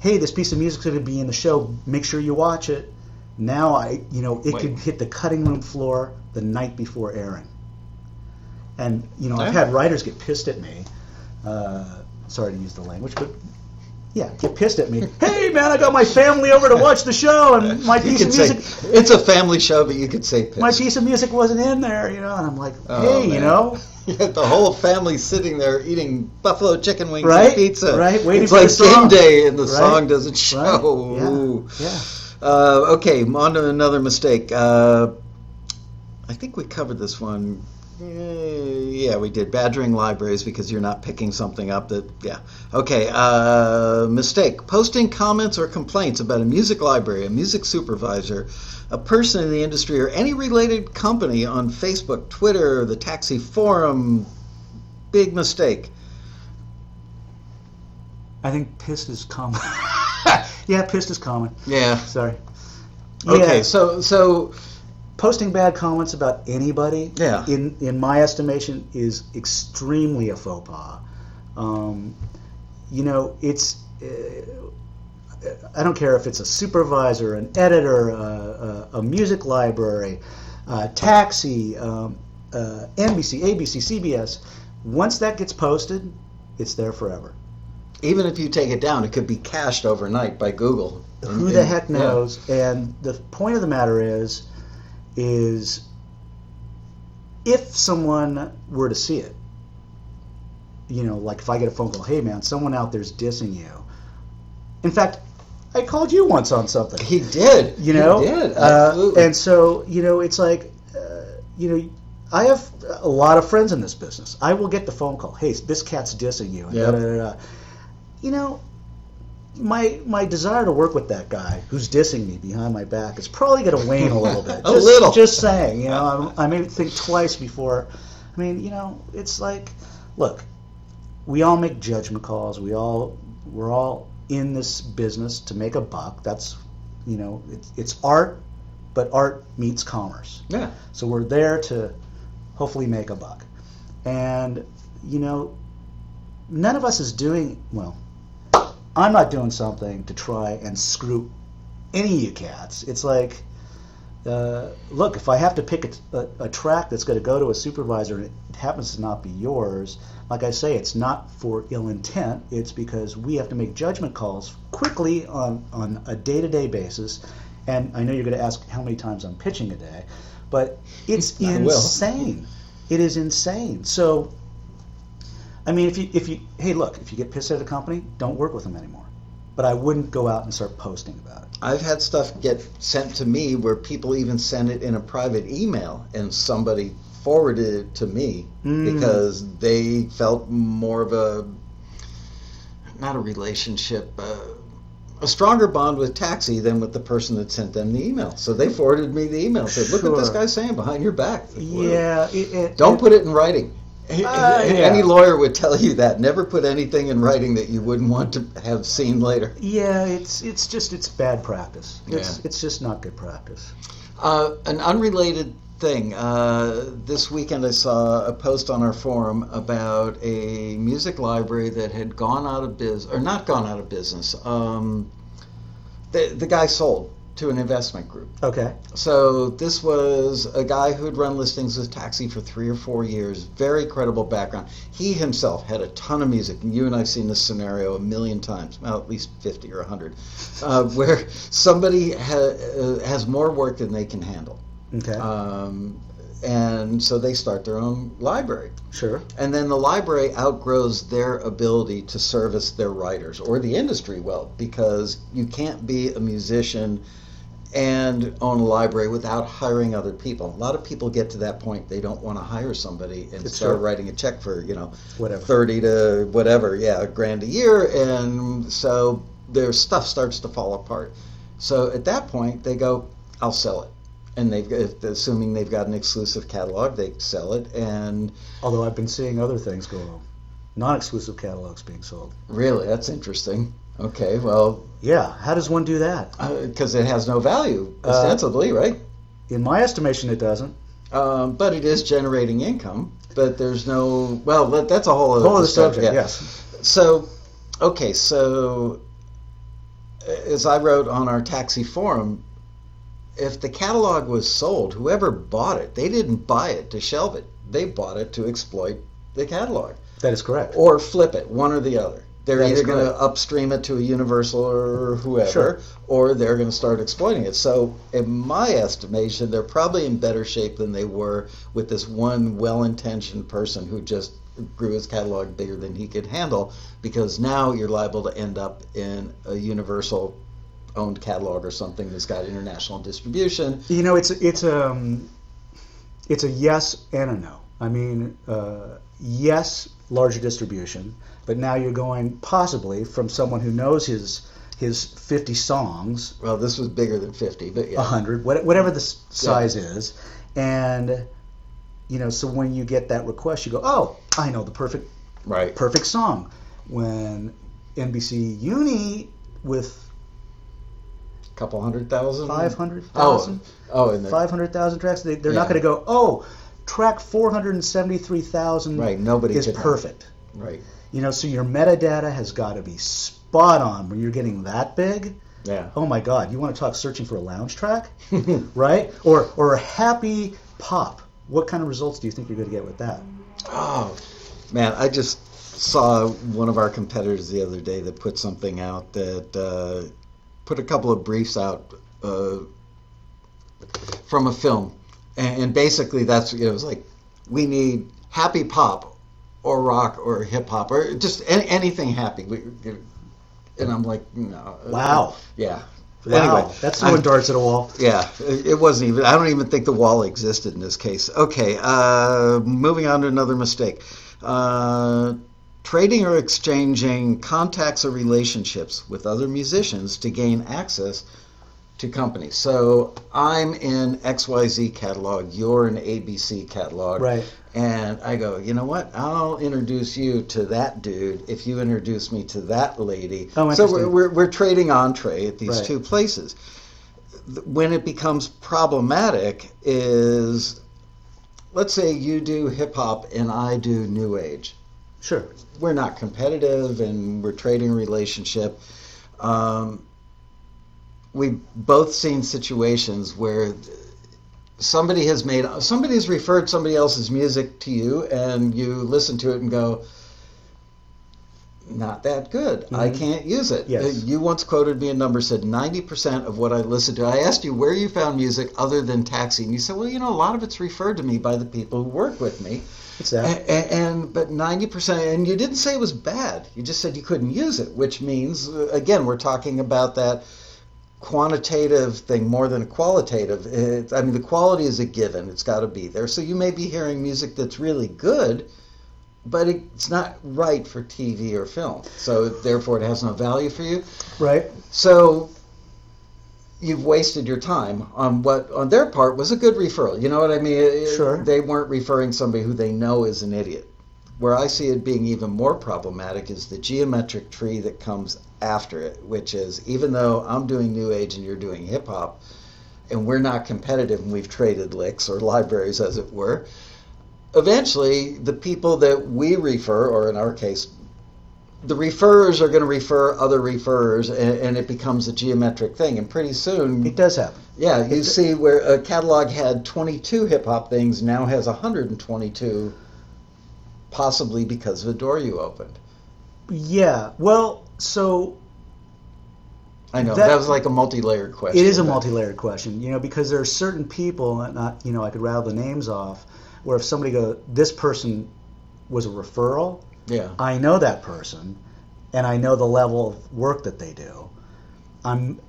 Hey, this piece of music's going to be in the show. Make sure you watch it. Now I, you know, it Wait. could hit the cutting room floor the night before airing. And you know, I've had writers get pissed at me. Uh, sorry to use the language, but yeah, get pissed at me. hey, man, I got my family over to watch the show, and <laughs> my piece of could say music, it's a family show, but you could say piss. my piece of music wasn't in there. You know, and I'm like, Oh, hey, you know, <laughs> You had the whole family sitting there eating buffalo chicken wings Right, and pizza. right, waiting it's for the like game day, and the Right, song doesn't right? show. Yeah, Ooh. yeah. Uh, okay, on to another mistake. Uh, I think we covered this one. Yeah, we did. Badgering libraries because you're not picking something up that, yeah. Okay, uh, mistake. Posting comments or complaints about a music library, a music supervisor, a person in the industry, or any related company on Facebook, Twitter, the taxi forum. Big mistake. I think pissed is common. <laughs> yeah, pissed is common. Yeah. Sorry. Okay, Yeah, so so posting bad comments about anybody, Yeah. in in my estimation, is extremely a faux pas. Um, you know, it's. Uh, I don't care if it's a supervisor, an editor, uh, uh, a music library, uh, taxi, um, uh, NBC, ABC, CBS. Once that gets posted, it's there forever. even if you take it down, it could be cached overnight by Google. who And- the heck yeah. knows and the point of the matter is is if someone were to see it you know like if i get a phone call hey man someone out there's dissing you in fact i called you once on something He did. you know He did. Uh, Absolutely. and so you know it's like uh, you know i have a lot of friends in this business i will get the phone call hey this cat's dissing you and Yep. da, da, da. you know my my desire to work with that guy who's dissing me behind my back is probably going to wane a little bit. <laughs> A Just, little. Just saying, you know, I, I may think twice before. I mean, you know, it's like, look, we all make judgment calls. We all we're all in this business to make a buck. That's, you know, it's, it's art, but art meets commerce. yeah. So we're there to hopefully make a buck. And, you know, none of us is doing, well, I'm not doing something to try and screw any of you cats. It's like, uh, look, if I have to pick a, a, a track that's going to go to a supervisor and it happens to not be yours, like I say, it's not for ill intent. It's because we have to make judgment calls quickly on, on a day to day basis. And I know you're going to ask how many times I'm pitching a day, but it's insane. It is insane. So, I mean, if you if you hey, look, if you get pissed at a company, don't work with them anymore. But I wouldn't go out and start posting about it. I've had stuff get sent to me where people even send it in a private email and somebody forwarded it to me Mm. because they felt more of a not a relationship. Uh, a stronger bond with Taxi than with the person that sent them the email. So they forwarded me the email. Said, "Look what this Sure. guy's saying behind your back." Yeah. It, it, Don't it- put it in writing. Uh, yeah. Any lawyer would tell you that. Never put anything in writing that you wouldn't want to have seen later. Yeah, it's it's just it's bad practice. It's Yeah. it's just not good practice. Uh, an unrelated thing. Uh, this weekend I saw a post on our forum about a music library that had gone out of business, or not gone out of business. Um, the, the guy sold to an investment group. Okay. So this was a guy who had run listings with Taxi for three or four years. Very credible background. He himself had a ton of music, and you and I've seen this scenario a million times, well, at least fifty or hundred, uh, <laughs> where somebody ha- uh, has more work than they can handle, Okay. um, and so they start their own library. sure. And then the library outgrows their ability to service their writers or the industry well because you can't be a musician and own a library without hiring other people. A lot of people get to that point they don't want to hire somebody and It's start true. writing a check for, you know, Whatever. 30 to whatever, yeah, a grand a year and so their stuff starts to fall apart. So at that point they go, I'll sell it. And they've assuming they've got an exclusive catalog, they sell it and Although I've been seeing other things go on. Non-exclusive catalogs being sold. Really, that's interesting. Okay, well, Yeah. How does one do that? because it has no value Uh, ostensibly, right? In my estimation, it doesn't. Um, but it is generating income. But there's no well, that, that's a whole other, Whole other discussion, subject. yeah. Yes. So, okay, so as I wrote on our taxi forum, if the catalog was sold, whoever bought it, they didn't buy it to shelve it. They bought it to exploit the catalog. That is correct. or flip it, one or the other. They're That is either going to upstream it to a Universal or whoever, Sure. or they're going to start exploiting it. So, in my estimation, they're probably in better shape than they were with this one well-intentioned person who just grew his catalog bigger than he could handle. Because now you're liable to end up in a Universal owned catalog or something that's got international distribution. You know, it's it's um, it's a yes and a no. I mean, uh, yes, larger distribution, but now you're going possibly from someone who knows his his 50 songs, Well, this was bigger than 50, but yeah. 100, whatever the size is, and you know, so when you get that request, you go, oh, I know the perfect Right. perfect song. When NBC Uni with a couple hundred thousand? 500,000 Oh, oh and oh, the, 500,000 tracks, they, they're Yeah. not going to go, oh, track 473,000 right. Nobody is perfect. Right. You know, so your metadata has got to be spot on when you're getting that big. Yeah. Oh my God, you want to talk searching for a lounge track, <laughs> right? Or or a happy pop. What kind of results do you think you're going to get with that? Oh, man, I just saw one of our competitors the other day that put something out that uh, put a couple of briefs out uh, from a film, and, and basically that's you know it was like we need happy pop or rock or hip hop or just any, anything happy. We, and I'm like, no. Wow. Yeah. Wow, Anyway, that's throwing darts at a wall. yeah, it it wasn't even. I don't even think the wall existed in this case. Okay, uh, moving on to another mistake. Uh, trading or exchanging contacts or relationships with other musicians to gain access to companies. So I'm in XYZ catalog, you're in ABC catalog. Right. And I go, you know what? I'll introduce you to that dude if you introduce me to that lady. Oh, so we're, we're, we're trading entree at these Right. two places. When it becomes problematic is, let's say you do hip hop and I do new age. Sure. We're not competitive and we're trading relationship. Um, we've both seen situations where somebody has made somebody has referred somebody else's music to you and you listen to it and go not that good i Mhm. can't use it Yes. Uh, you once quoted me a number said 90% of what i listen to i asked you where you found music other than taxi and you said well you know a lot of it's referred to me by the people who work with me that. and, and but 90% and you didn't say it was bad you just said you couldn't use it which means uh, again we're talking about that quantitative thing more than a qualitative. It, I mean, the quality is a given; it's got to be there. So you may be hearing music that's really good, but it's not right for TV or film. So therefore, it has no value for you. Right. So you've wasted your time on what on their part was a good referral. You know what I mean? It- Sure. They weren't referring somebody who they know is an idiot. Where I see it being even more problematic is the geometric tree that comes after it, which is even though I'm doing new age and you're doing hip hop, and we're not competitive and we've traded licks or libraries as it were, eventually the people that we refer, or in our case, the referrers are going to refer other referrers, and, and it becomes a geometric thing. And pretty soon, It does happen. yeah, you see where a catalog had 22 hip hop things now has 122, possibly because of a door you opened. Yeah. Well, so I know That- that, was like a multi-layered question. It is a multi-layered question, you know, because there are certain people, and not, you know, I could rattle the names off, where if somebody go, this person was a referral, Yeah, I know that person, and I know the level of work that they do. I'm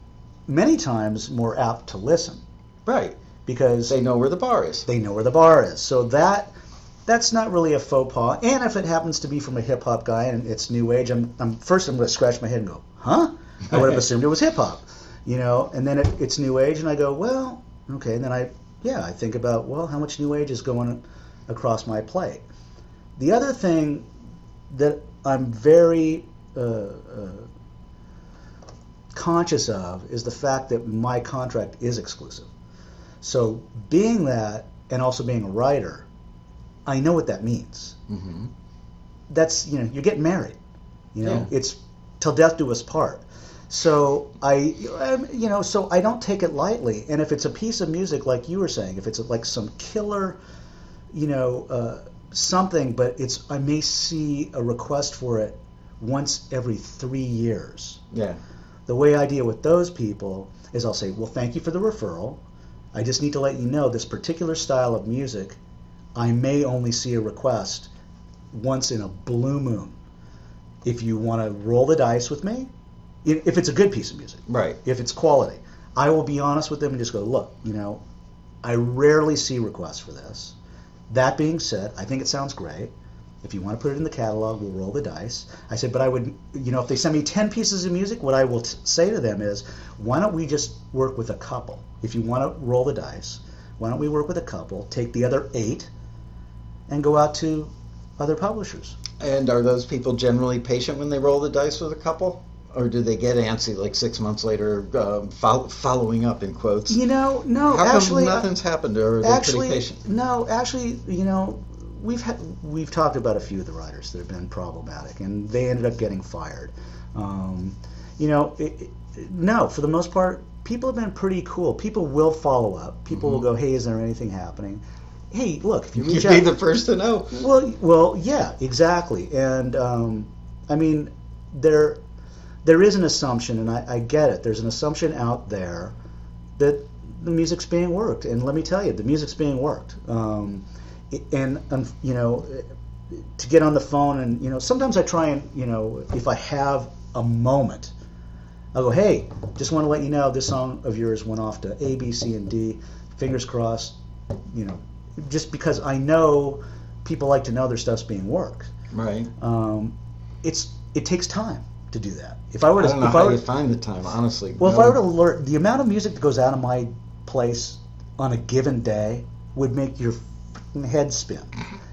many times more apt to listen right. because They know where the bar is. they know where the bar is. So that that's not really a faux pas. And if it happens to be from a hip hop guy and it's new age, I'm, I'm first I'm going to scratch my head and go, huh? I would have <laughs> assumed it was hip hop, you know. And then it, it's new age, and I go, well, okay. And then I yeah I think about well how much new age is going across my plate. The other thing that I'm very uh, uh, conscious of is the fact that my contract is exclusive. So being that and also being a writer, I know what that means. hmm That's you know you're getting married. You know Yeah. it's till death do us part. So I um, you know so I don't take it lightly. And if it's a piece of music like you were saying, if it's like some killer, you know uh, something, but it's I may see a request for it once every three years Yeah, the way I deal with those people is I'll say, well, thank you for the referral. I just need to let you know this particular style of music, I may only see a request once in a blue moon. If you want to roll the dice with me, if it's a good piece of music, right. if it's quality, I will be honest with them and just go, look, you know, I rarely see requests for this. That being said, I think it sounds great. If you want to put it in the catalog, we'll roll the dice. I said, but I would, you know, if they send me 10 pieces of music, what I will t- say to them is, why don't we just work with a couple? If you want to roll the dice, why don't we work with a couple, take the other eight, and go out to other publishers? And are those people generally patient when they roll the dice with a couple? Or do they get antsy like six months later, um, fol- following up in quotes? You know, no, How actually, I- nothing's happened, or are they actually, pretty patient? no, actually, you know, we've had we've talked about a few of the writers that have been problematic, and they ended up getting fired. Um, you know, it, it- no, for the most part, people have been pretty cool. People will follow up. People will go, "Hey, is there anything happening?" Hey, look, if you You'd reach be the first to know. well, well, yeah, exactly. And um, I mean, there there is an assumption, and I, I get it. There's an assumption out there that the music's being worked, and let me tell you, the music's being worked. Um, and um, you know, to get on the phone, and you know, sometimes I try and you know, if I have a moment, I'll go, hey, just want to let you know this song of yours went off to A, B, C, and D. Fingers crossed. You know, just because I know people like to know their stuff's being worked. Right. Um, it's it takes time to do that. If I were to, I don't know if I how were, you find the time, honestly. well, if I were to learn the amount of music that goes out of my place on a given day would make your head spin.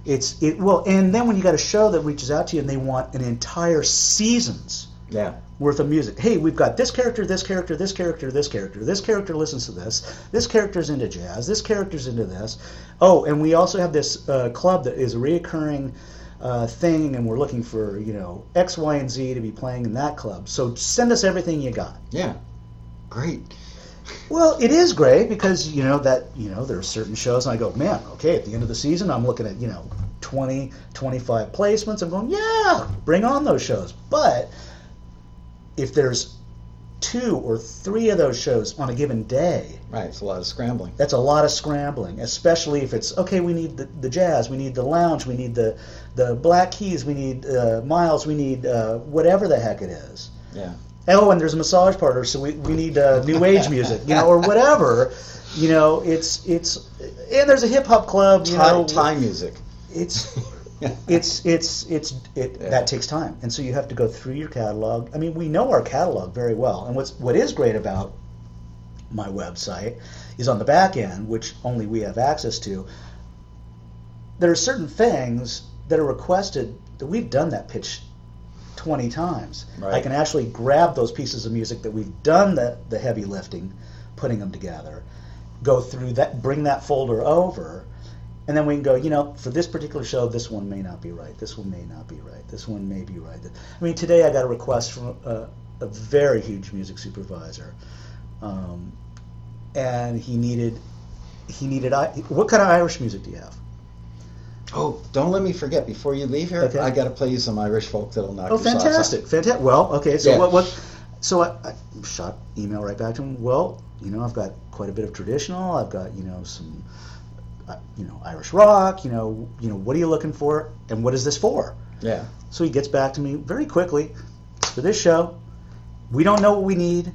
It's it well, and then when you got a show that reaches out to you and they want an entire season's Yeah. worth of music. Hey, we've got this character, this character, this character, this character. This character listens to this. This character's into jazz. This character's into this. Oh, and we also have this uh, club that is a reoccurring uh, thing, and we're looking for you know X, Y, and Z to be playing in that club. So send us everything you got. Yeah. Great. Well, it is great because you know that you know there are certain shows, and I go, man, okay, at the end of the season, I'm looking at you know 20, 25 placements. I'm going, yeah, bring on those shows. But if there's two or three of those shows on a given day, Right. It's a lot of scrambling. that's a lot of scrambling, especially if it's okay. We need the, the jazz, we need the lounge, we need the the Black Keys, we need uh, Miles, we need uh, whatever the heck it is. Yeah. oh, and there's a massage parlor, so we, we need uh, new age <laughs> music, you know, or whatever. You know, it's it's and there's a hip hop club, you Thai, know, Thai music. it's <laughs> <laughs> it's it's it's it Yeah. that takes time, and so you have to go through your catalog. I mean, we know our catalog very well, and what's what is great about my website is on the back end, which only we have access to. There are certain things that are requested that we've done that pitch 20 times. I can actually grab those pieces of music that we've done the, the heavy lifting, putting them together, go through that, bring that folder over, and then we can go, you know, for this particular show, this one may not be right. This one may not be right. This one may be right. I mean, today I got a request from a, a very huge music supervisor, um, and he needed he needed I- what kind of Irish music do you have? Oh, don't let me forget before you leave here. Okay. I got to play you some Irish folk that'll knock Oh, your socks off. Oh, fantastic, fantastic. Well, okay, so Yeah. what what? So I, I shot email right back to him. Well, you know, I've got quite a bit of traditional. I've got you know some, you know, Irish rock. You know, you know, what are you looking for, and what is this for? Yeah. So he gets back to me very quickly. For this show, we don't know what we need.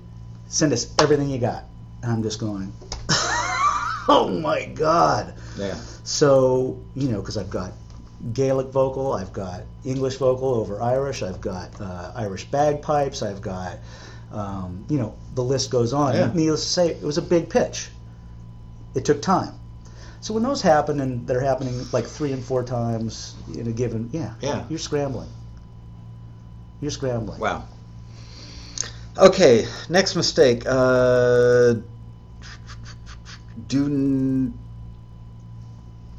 Send us everything you got. And I'm just going, <laughs> oh my god. Yeah. So, you know, because I've got Gaelic vocal, I've got English vocal over Irish, I've got uh, Irish bagpipes, I've got, um, you know, the list goes on. Yeah. Needless to say, it was a big pitch. It took time. So when those happen and they're happening like three and four times in a given, yeah, Yeah. you're scrambling. You're scrambling. Wow. Okay, next mistake. Uh, do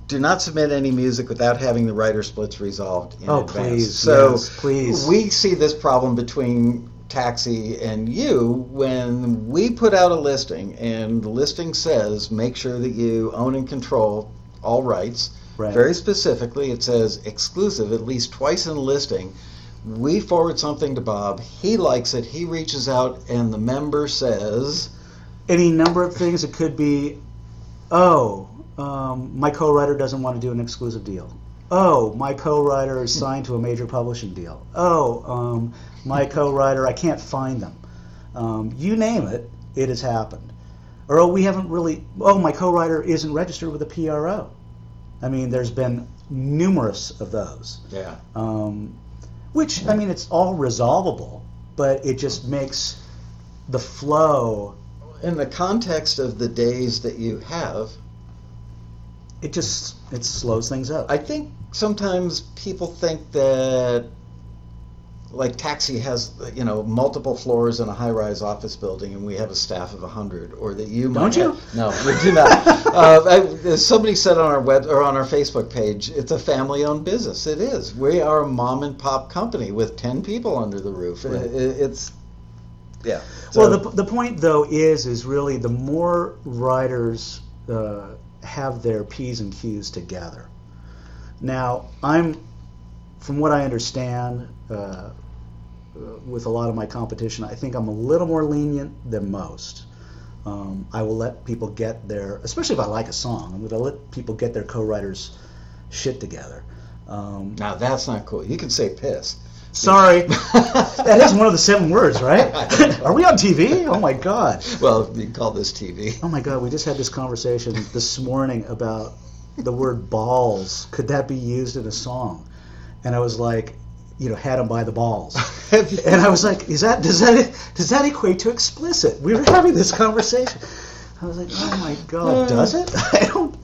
do not submit any music without having the writer splits resolved in Oh, advance. please, So yes, please. we see this problem between Taxi and you when we put out a listing and the listing says make sure that you own and control all rights. Right. Very specifically, it says exclusive at least twice in the listing. We forward something to Bob. He likes it. He reaches out, and the member says, Any number of things. It could be, oh, um, my co-writer doesn't want to do an exclusive deal. Oh, my co-writer is signed to a major publishing deal. Oh, um, my co-writer, I can't find them. Um, you name it, it has happened. Or oh, we haven't really. Oh, my co-writer isn't registered with a PRO. I mean, there's been numerous of those. "Yeah, Um, which I mean, it's all resolvable, but it just makes the flow. in the context of the days that you have, It just it slows things up. I think sometimes people think that like taxi has you know multiple floors in a high-rise office building and we have a staff of 100 or that you might Don't you? have- no we do not <laughs> uh, I, as somebody said on our web or on our facebook page it's a family-owned business it is we are a mom and pop company with 10 people under the roof Right. It- it- it's yeah well, the, the point though is is really the more writers uh, have their p's and q's together. Now, I'm from what I understand. Uh, uh, with a lot of my competition, I think I'm a little more lenient than most. Um, I will let people get their, especially if I like a song, I'm going to let people get their co-writers shit together. Um, now that's not cool you can say piss sorry, <laughs> that is one of the seven words, right? Are we on TV? Oh my god! well you call this tv Oh my god! We just had this conversation this morning about the word balls. Could that be used in a song? And I was like, you know, had him by the balls. <laughs> And I was like, is that does that does that equate to explicit? We were having this conversation. I was like, oh my god, uh. does it? <laughs> I don't.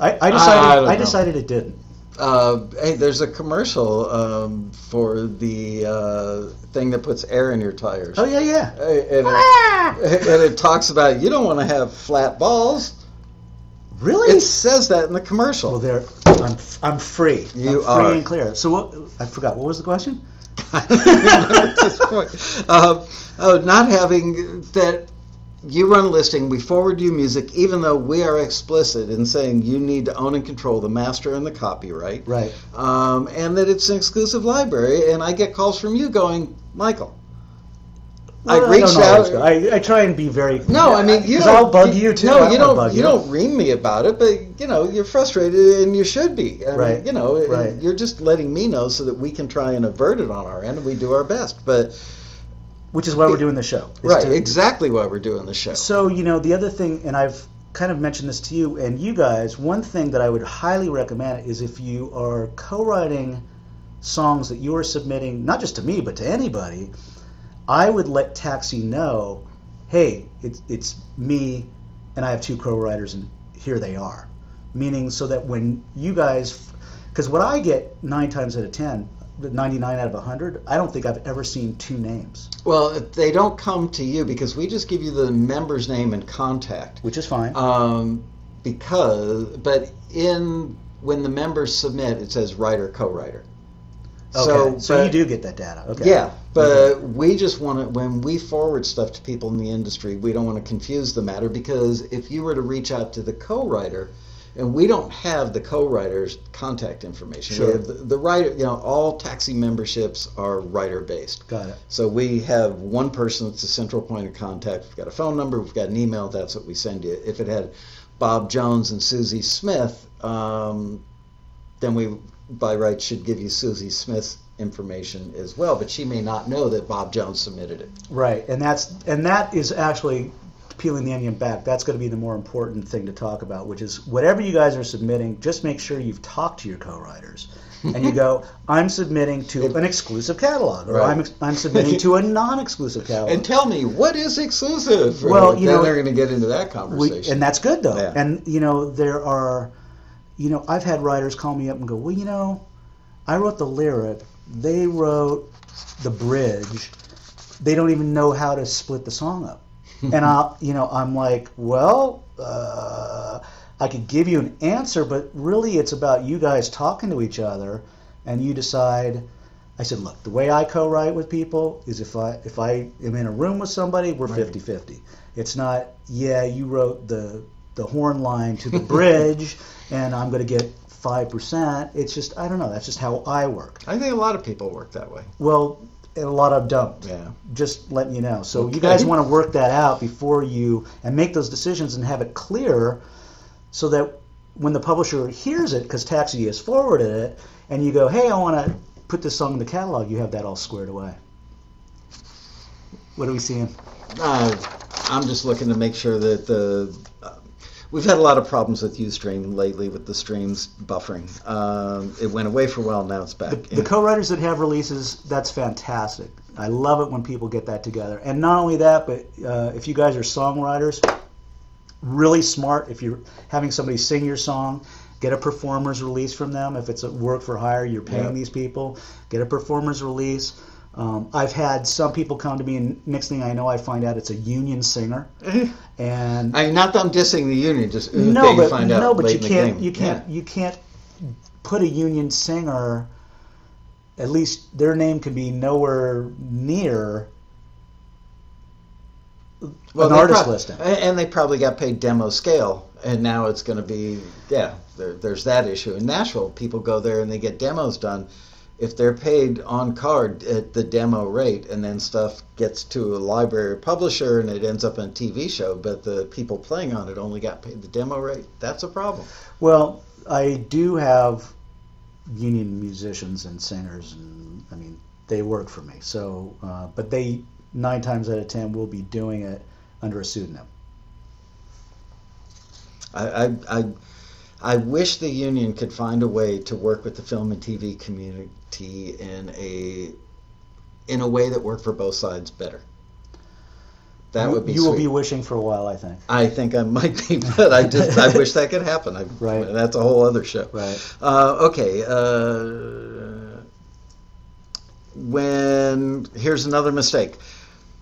I, I decided. I I, don't decided it didn't. Uh, hey, there's a commercial um, for the uh, thing that puts air in your tires. Oh yeah, yeah. And it, and it talks about you don't want to have flat balls. Really? It says that in the commercial. well, there. I'm I'm free. You I'm free are. and clear. So what? I forgot. What was the question? <laughs> At this point. Uh, oh, not having that you run a listing, we forward you music, even though we are explicit in saying you need to own and control the master and the copyright. Right. um, and that it's an exclusive library. And I get calls from you going, Michael. I Well, reached don't out. I, I try and be very. No, I mean you. I'll bug you too. No, I you don't. Bug you don't ream me about it, but you know you're frustrated, and you should be. I mean, Right, You know, right. you're just letting me know so that we can try and avert it on our end, and we do our best. But which is why we're doing the show. Right, to- exactly why we're doing the show. So, you know, the other thing, and I've kind of mentioned this to you and you guys, one thing that I would highly recommend is if you are co writing songs that you are submitting, not just to me, but to anybody, I would let Taxi know hey, it's, it's me and I have two co writers, and here they are. Meaning, so that when you guys, because what I get nine times out of ten, 99 out of 100, I don't think I've ever seen two names, Well, they don't come to you because we just give you the member's name and contact. which is fine. Um, because, but in when the members submit, it says writer co-writer. okay, so, but- you do get that data. Okay. Yeah, but we just want to when we forward stuff to people in the industry, we don't want to confuse the matter because if you were to reach out to the co-writer, and we don't have the co-writer's contact information. Sure. The, the writer, you know, all taxi memberships are writer based. Got it. So we have one person that's the central point of contact. We've got a phone number, we've got an email. That's what we send you. If it had Bob Jones and Susie Smith, um, then we by rights should give you Susie Smith's information as well. But she may not know that Bob Jones submitted it. Right, and that's and that is actually peeling the onion back. That's going to be the more important thing to talk about, which is whatever you guys are submitting, just make sure you've talked to your co-writers. and you go, <laughs> I'm submitting to an exclusive catalog, or Right. I'm, I'm submitting to a <laughs> non-exclusive catalog. And tell me what is exclusive. Well, you then know, they're going to get into that We- conversation. and that's good though. Yeah. And you know, there are, you know, I've had writers call me up and go, well, you know, I wrote the lyric, they wrote the bridge, they don't even know how to split the song up. <laughs> and I, you know, I'm like, well, uh, I could give you an answer, but really, it's about you guys talking to each other, and you decide. I said, look, the way I co-write with people is if I if I am in a room with somebody, we're Right. 50-50. It's not, yeah, you wrote the the horn line to the bridge, <laughs> and I'm going to get five percent. It's just I don't know. That's just how I work. I think a lot of people work that way. Well, a lot of don't. Yeah. Just letting you know. So Okay. you guys want to work that out before you and make those decisions and have it clear, so that when the publisher hears it, because Taxi has forwarded it, and you go, hey, I want to put this song in the catalog, you have that all squared away. What are we seeing? Uh, I'm just looking to make sure that the. We've had a lot of problems with UStream lately with the streams buffering. Um, it went away for a while, now it's back. The, the co-writers that have releases, that's fantastic. I love it when people get that together. And not only that, but uh, if you guys are songwriters, really smart. If you're having somebody sing your song, get a performer's release from them. If it's a work for hire, you're paying Yeah. these people. Get a performer's release. Um, I've had some people come to me, and next thing I know, I find out it's a union singer. And I mean, not that I'm dissing the union, just uh, no, that you but find out no, but late you in can't, you can't, you can't put a union singer. At least their name can be nowhere near Well, an artist prob- listing. And they probably got paid demo scale, and now it's going to be yeah. There, there's that issue in Nashville. People go there and they get demos done. If they're paid on card at the demo rate, and then stuff gets to a library publisher and it ends up on a TV show, but the people playing on it only got paid the demo rate, that's a problem. Well, I do have union musicians and singers, and I mean they work for me. So, uh, but they nine times out of ten will be doing it under a pseudonym. I, I, I, I wish the union could find a way to work with the film and TV community in a in a way that worked for both sides better. That you, would be you will sweet. be wishing for a while, I think. I think I might be, but I just I wish that could happen. I, Right. That's a whole other show. Right. Uh, okay. Uh, when here's another mistake.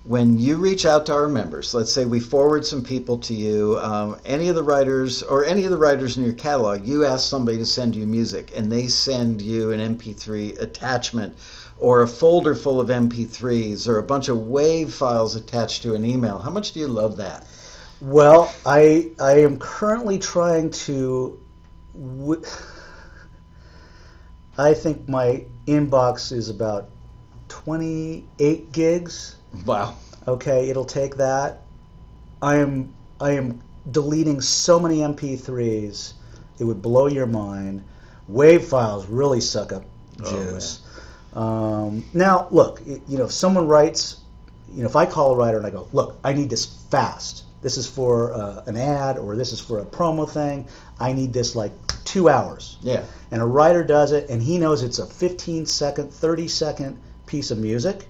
When you reach out to our members, let's say we forward some people to you, um, any of the writers or any of the writers in your catalog, you ask somebody to send you music, and they send you an MP3 attachment or a folder full of MP3s or a bunch of WAV files attached to an email. How much do you love that? Well, I I am currently trying to. W- I think my inbox is about 28 gigs. Wow. Okay, it'll take that. I am I am deleting so many MP3s, it would blow your mind. Wave files really suck up Oh, juice. um, now, look, you know, if someone writes, you know, if I call a writer and I go, look, I need this fast. This is for uh, an ad or this is for a promo thing. I need this like two hours. Yeah. And a writer does it and he knows it's a 15 second, 30 second piece of music,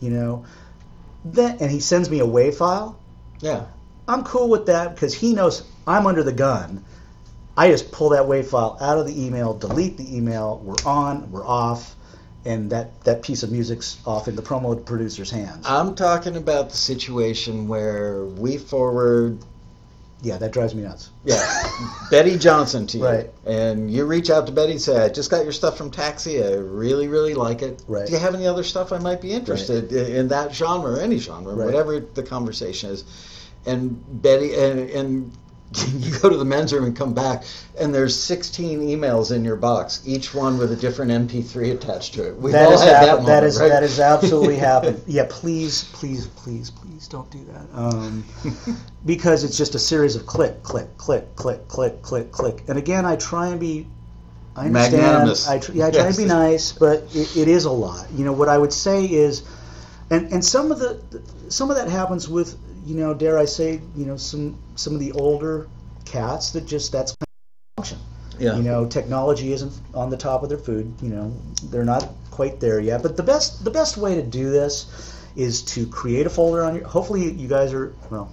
you know, then, and he sends me a WAV file. Yeah. I'm cool with that because he knows I'm under the gun. I just pull that WAV file out of the email, delete the email. We're on, we're off, and that, that piece of music's off in the promo producer's hands. I'm talking about the situation where we forward, yeah, that drives me nuts. yeah, Betty Johnson to you. Right. And you reach out to Betty and say, I just got your stuff from Taxi. I really, really like it. Right. Do you have any other stuff I might be interested in, in that genre or any genre, Right. whatever the conversation is? And Betty, and, and <laughs> you go to the men's room and come back, and there's 16 emails in your box, each one with a different MP3 attached to it. We've That all is had hap- that that moment, is right? that is absolutely <laughs> happened. Yeah, please, please, please, please don't do that. Um, <laughs> because it's just a series of click, click, click, click, click, click, click. And again, I try and be. I understand. Magnanimous. I tr- yeah, I try Yes. and be nice, but it, it is a lot. You know what I would say is, and and some of the some of that happens with you know dare I say you know some some of the older cats that just that's kind of function. yeah. You know, technology isn't on the top of their food. You know, they're not quite there yet. But the best the best way to do this is to create a folder on your. Hopefully, you guys are well.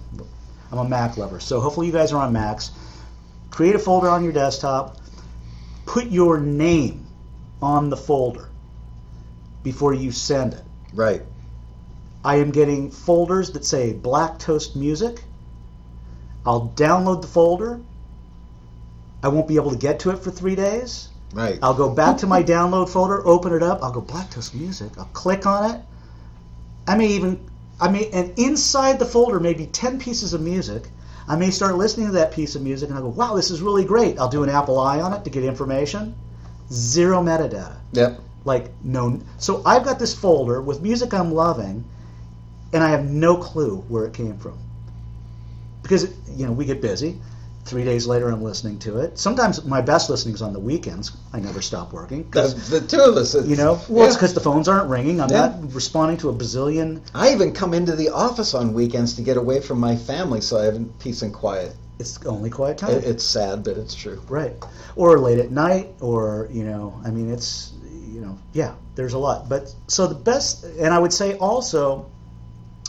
I'm a Mac lover, so hopefully you guys are on Macs. Create a folder on your desktop. Put your name on the folder before you send it. right. I am getting folders that say Black Toast Music. I'll download the folder. I won't be able to get to it for three days. Right. I'll go back to my download folder, open it up. I'll go Black Toast Music. I'll click on it. I may even, I may, and inside the folder may be 10 pieces of music. I may start listening to that piece of music and I'll go, wow, this is really great. I'll do an Apple Eye on it to get information. Zero metadata. Yep. Like, no. So I've got this folder with music I'm loving, and I have no clue where it came from. Because, you know, we get busy. Three days later, I'm listening to it. Sometimes my best listening is on the weekends. I never stop working. 'cause, The, the two of us. you know, well, it's because the phones aren't ringing. I'm Yeah. not responding to a bazillion. I even come into the office on weekends to get away from my family so I have peace and quiet. It's only quiet time. It, it's sad, but it's true. Right. Or late at night, or, you know, I mean, it's, you know, yeah, there's a lot. But so the best, and I would say also,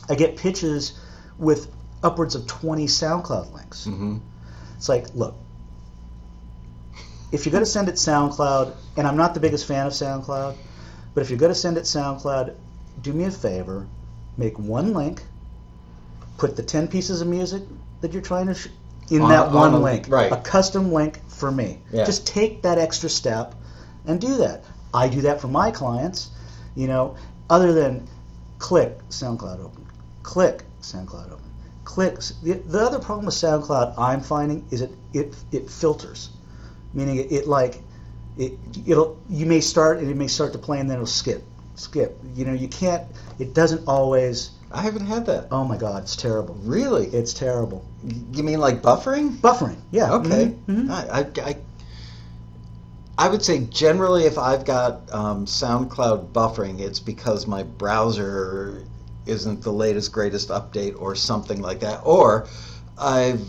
I get pitches with upwards of 20 SoundCloud links. Mm-hmm. It's like, look, if you're going to send it SoundCloud, and I'm not the biggest fan of SoundCloud, but if you're going to send it SoundCloud, do me a favor, make one link, put the 10 pieces of music that you're trying to sh- in On- that on one a- link, right. a custom link for me. Yeah. Just take that extra step and do that. I do that for my clients, you know, other than click SoundCloud open, click SoundCloud open, click. The, the other problem with SoundCloud I'm finding is it it it filters, meaning it, it like it it'll you may start and it may start to play and then it'll skip skip. You know you can't. It doesn't always. I haven't had that. Oh my God, it's terrible. Really? It's terrible. You mean like buffering? Buffering, yeah. Okay. mhm, mhm. I, I, I, I would say generally if I've got um, SoundCloud buffering, it's because my browser isn't the latest, greatest update or something like that. Or I've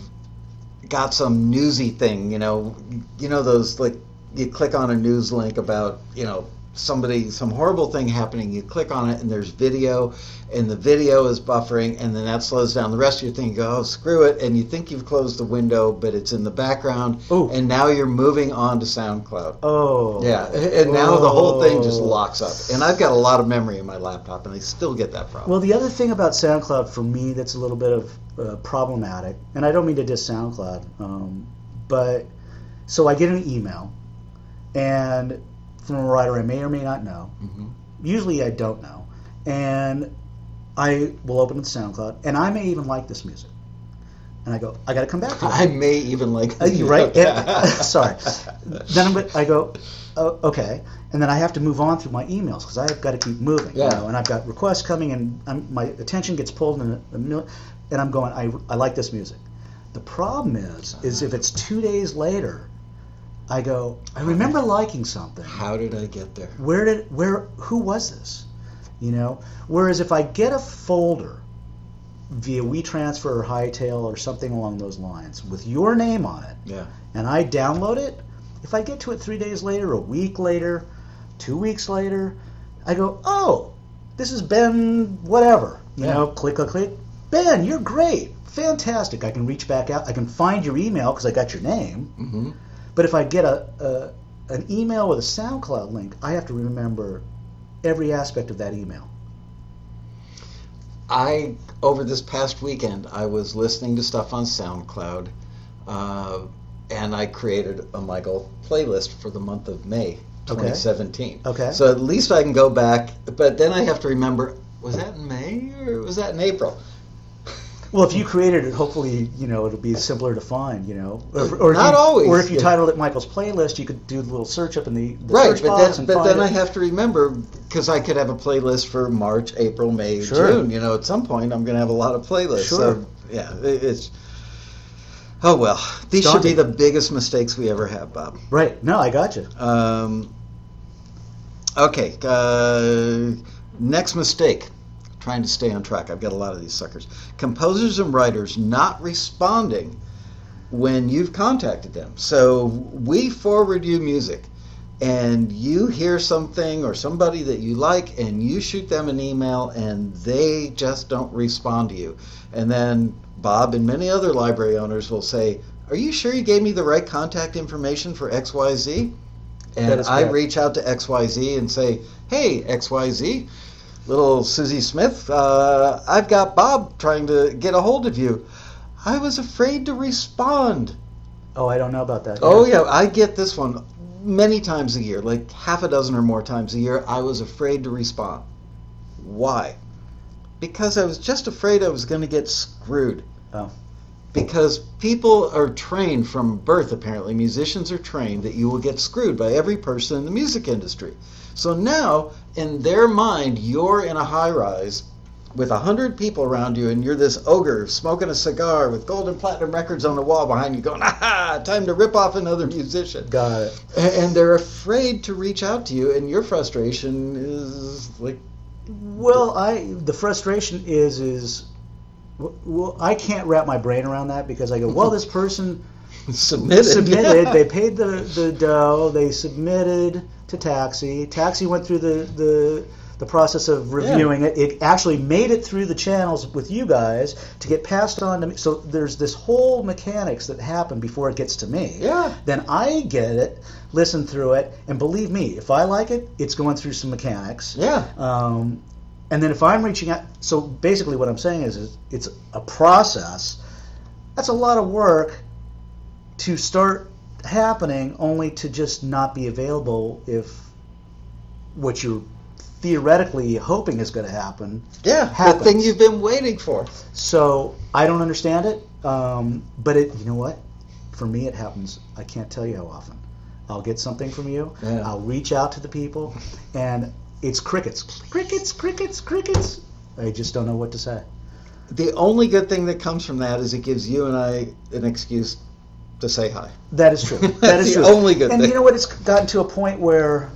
got some newsy thing, you know, you know those like you click on a news link about, you know, somebody some horrible thing happening, you click on it and there's video and the video is buffering and then that slows down the rest of your thing, you go, oh screw it, and you think you've closed the window, but it's in the background Ooh. and now you're moving on to SoundCloud. Oh. Yeah, and now the whole thing just Oh. locks up. And I've got a lot of memory in my laptop, and I still get that problem. Well, the other thing about SoundCloud for me that's a little bit of uh, problematic, and I don't mean to diss SoundCloud, um, but so I get an email, and from a writer I may or may not know. hmm Usually I don't know, and I will open the SoundCloud, and I may even like this music, and I go, I got to come back to <laughs> it. I may even like. Uh, right. Yeah, <laughs> <laughs> sorry. Then I'm, I go, oh, okay, and then I have to move on through my emails because I've got to keep moving. Yeah. You know, and I've got requests coming, and I'm, my attention gets pulled in a, a and I'm going, I, I like this music. The problem is, is if it's two days later, I go, I remember liking something. How did I get there? Where did where who was this? You know, whereas if I get a folder via WeTransfer or Hightail or something along those lines with your name on it, Yeah. and I download it, if I get to it three days later, a week later, two weeks later, I go, oh, this is Ben, whatever. You Yeah. know, click, click, click. Ben, you're great. Fantastic. I can reach back out. I can find your email because I got your name. hmm But if I get a, a an email with a SoundCloud link, I have to remember every aspect of that email. I over this past weekend I was listening to stuff on SoundCloud, uh, and I created a Michael playlist for the month of May 2017. Okay. So at least I can go back, but then I have to remember was that in May or was that in April? Well, if you created it, hopefully, you know, it'll be simpler to find, you know. Or, or if Not you, always, Or if you yeah. titled it Michael's Playlist, you could do the little search up in the, the right, search but box but then it. I have to remember because I could have a playlist for March, April, May, Sure. June. You know, at some point I'm going to have a lot of playlists. Sure. So yeah, it, it's. Oh well, these should be the biggest mistakes we ever have, Bob. Right. No, I got you. Um, okay, uh, next mistake. Trying to stay on track. I've got a lot of these suckers. Composers and writers not responding when you've contacted them. So we forward you music and you hear something or somebody that you like and you shoot them an email and they just don't respond to you. And then Bob and many other library owners will say, Are you sure you gave me the right contact information for XYZ? And I reach out to XYZ and say, Hey, XYZ, little Susie Smith, uh, I've got Bob trying to get a hold of you. I was afraid to respond. Oh, I don't know about that. Oh yeah, I get this one many times a year, like half a dozen or more times a year. I was afraid to respond. Why? Because I was just afraid I was going to get screwed. Oh. Because people are trained from birth, apparently, musicians are trained that you will get screwed by every person in the music industry. So now, in their mind, you're in a high rise with a hundred people around you, and you're this ogre smoking a cigar with gold and platinum records on the wall behind you, going, "Aha! Time to rip off another musician." Got it. And they're afraid to reach out to you, and your frustration is like, Well, I the frustration is is well, I can't wrap my brain around that because I go, well, this person <laughs> submitted. submitted, <laughs> they paid the the dough, they submitted to Taxi. Taxi went through the the the process of reviewing it. It actually made it through the channels with you guys to get passed on to me. So there's this whole mechanics that happen before it gets to me. Yeah. Then I get it, listen through it, and believe me, if I like it, it's going through some mechanics. Yeah. Um, and then if I'm reaching out, so basically what I'm saying is, is it's a process. That's a lot of work to start happening, only to just not be available if what you're theoretically hoping is going to happen. Yeah. The thing you've been waiting for. So I don't understand it, um, but it, you know what? For me, it happens. I can't tell you how often. I'll get something from you. Yeah. I'll reach out to the people, and it's crickets, crickets, crickets, crickets. I just don't know what to say. The only good thing that comes from that is it gives you and I an excuse to say hi. That is true. <laughs> That's the true. only good and thing. you know what? It's gotten to a point where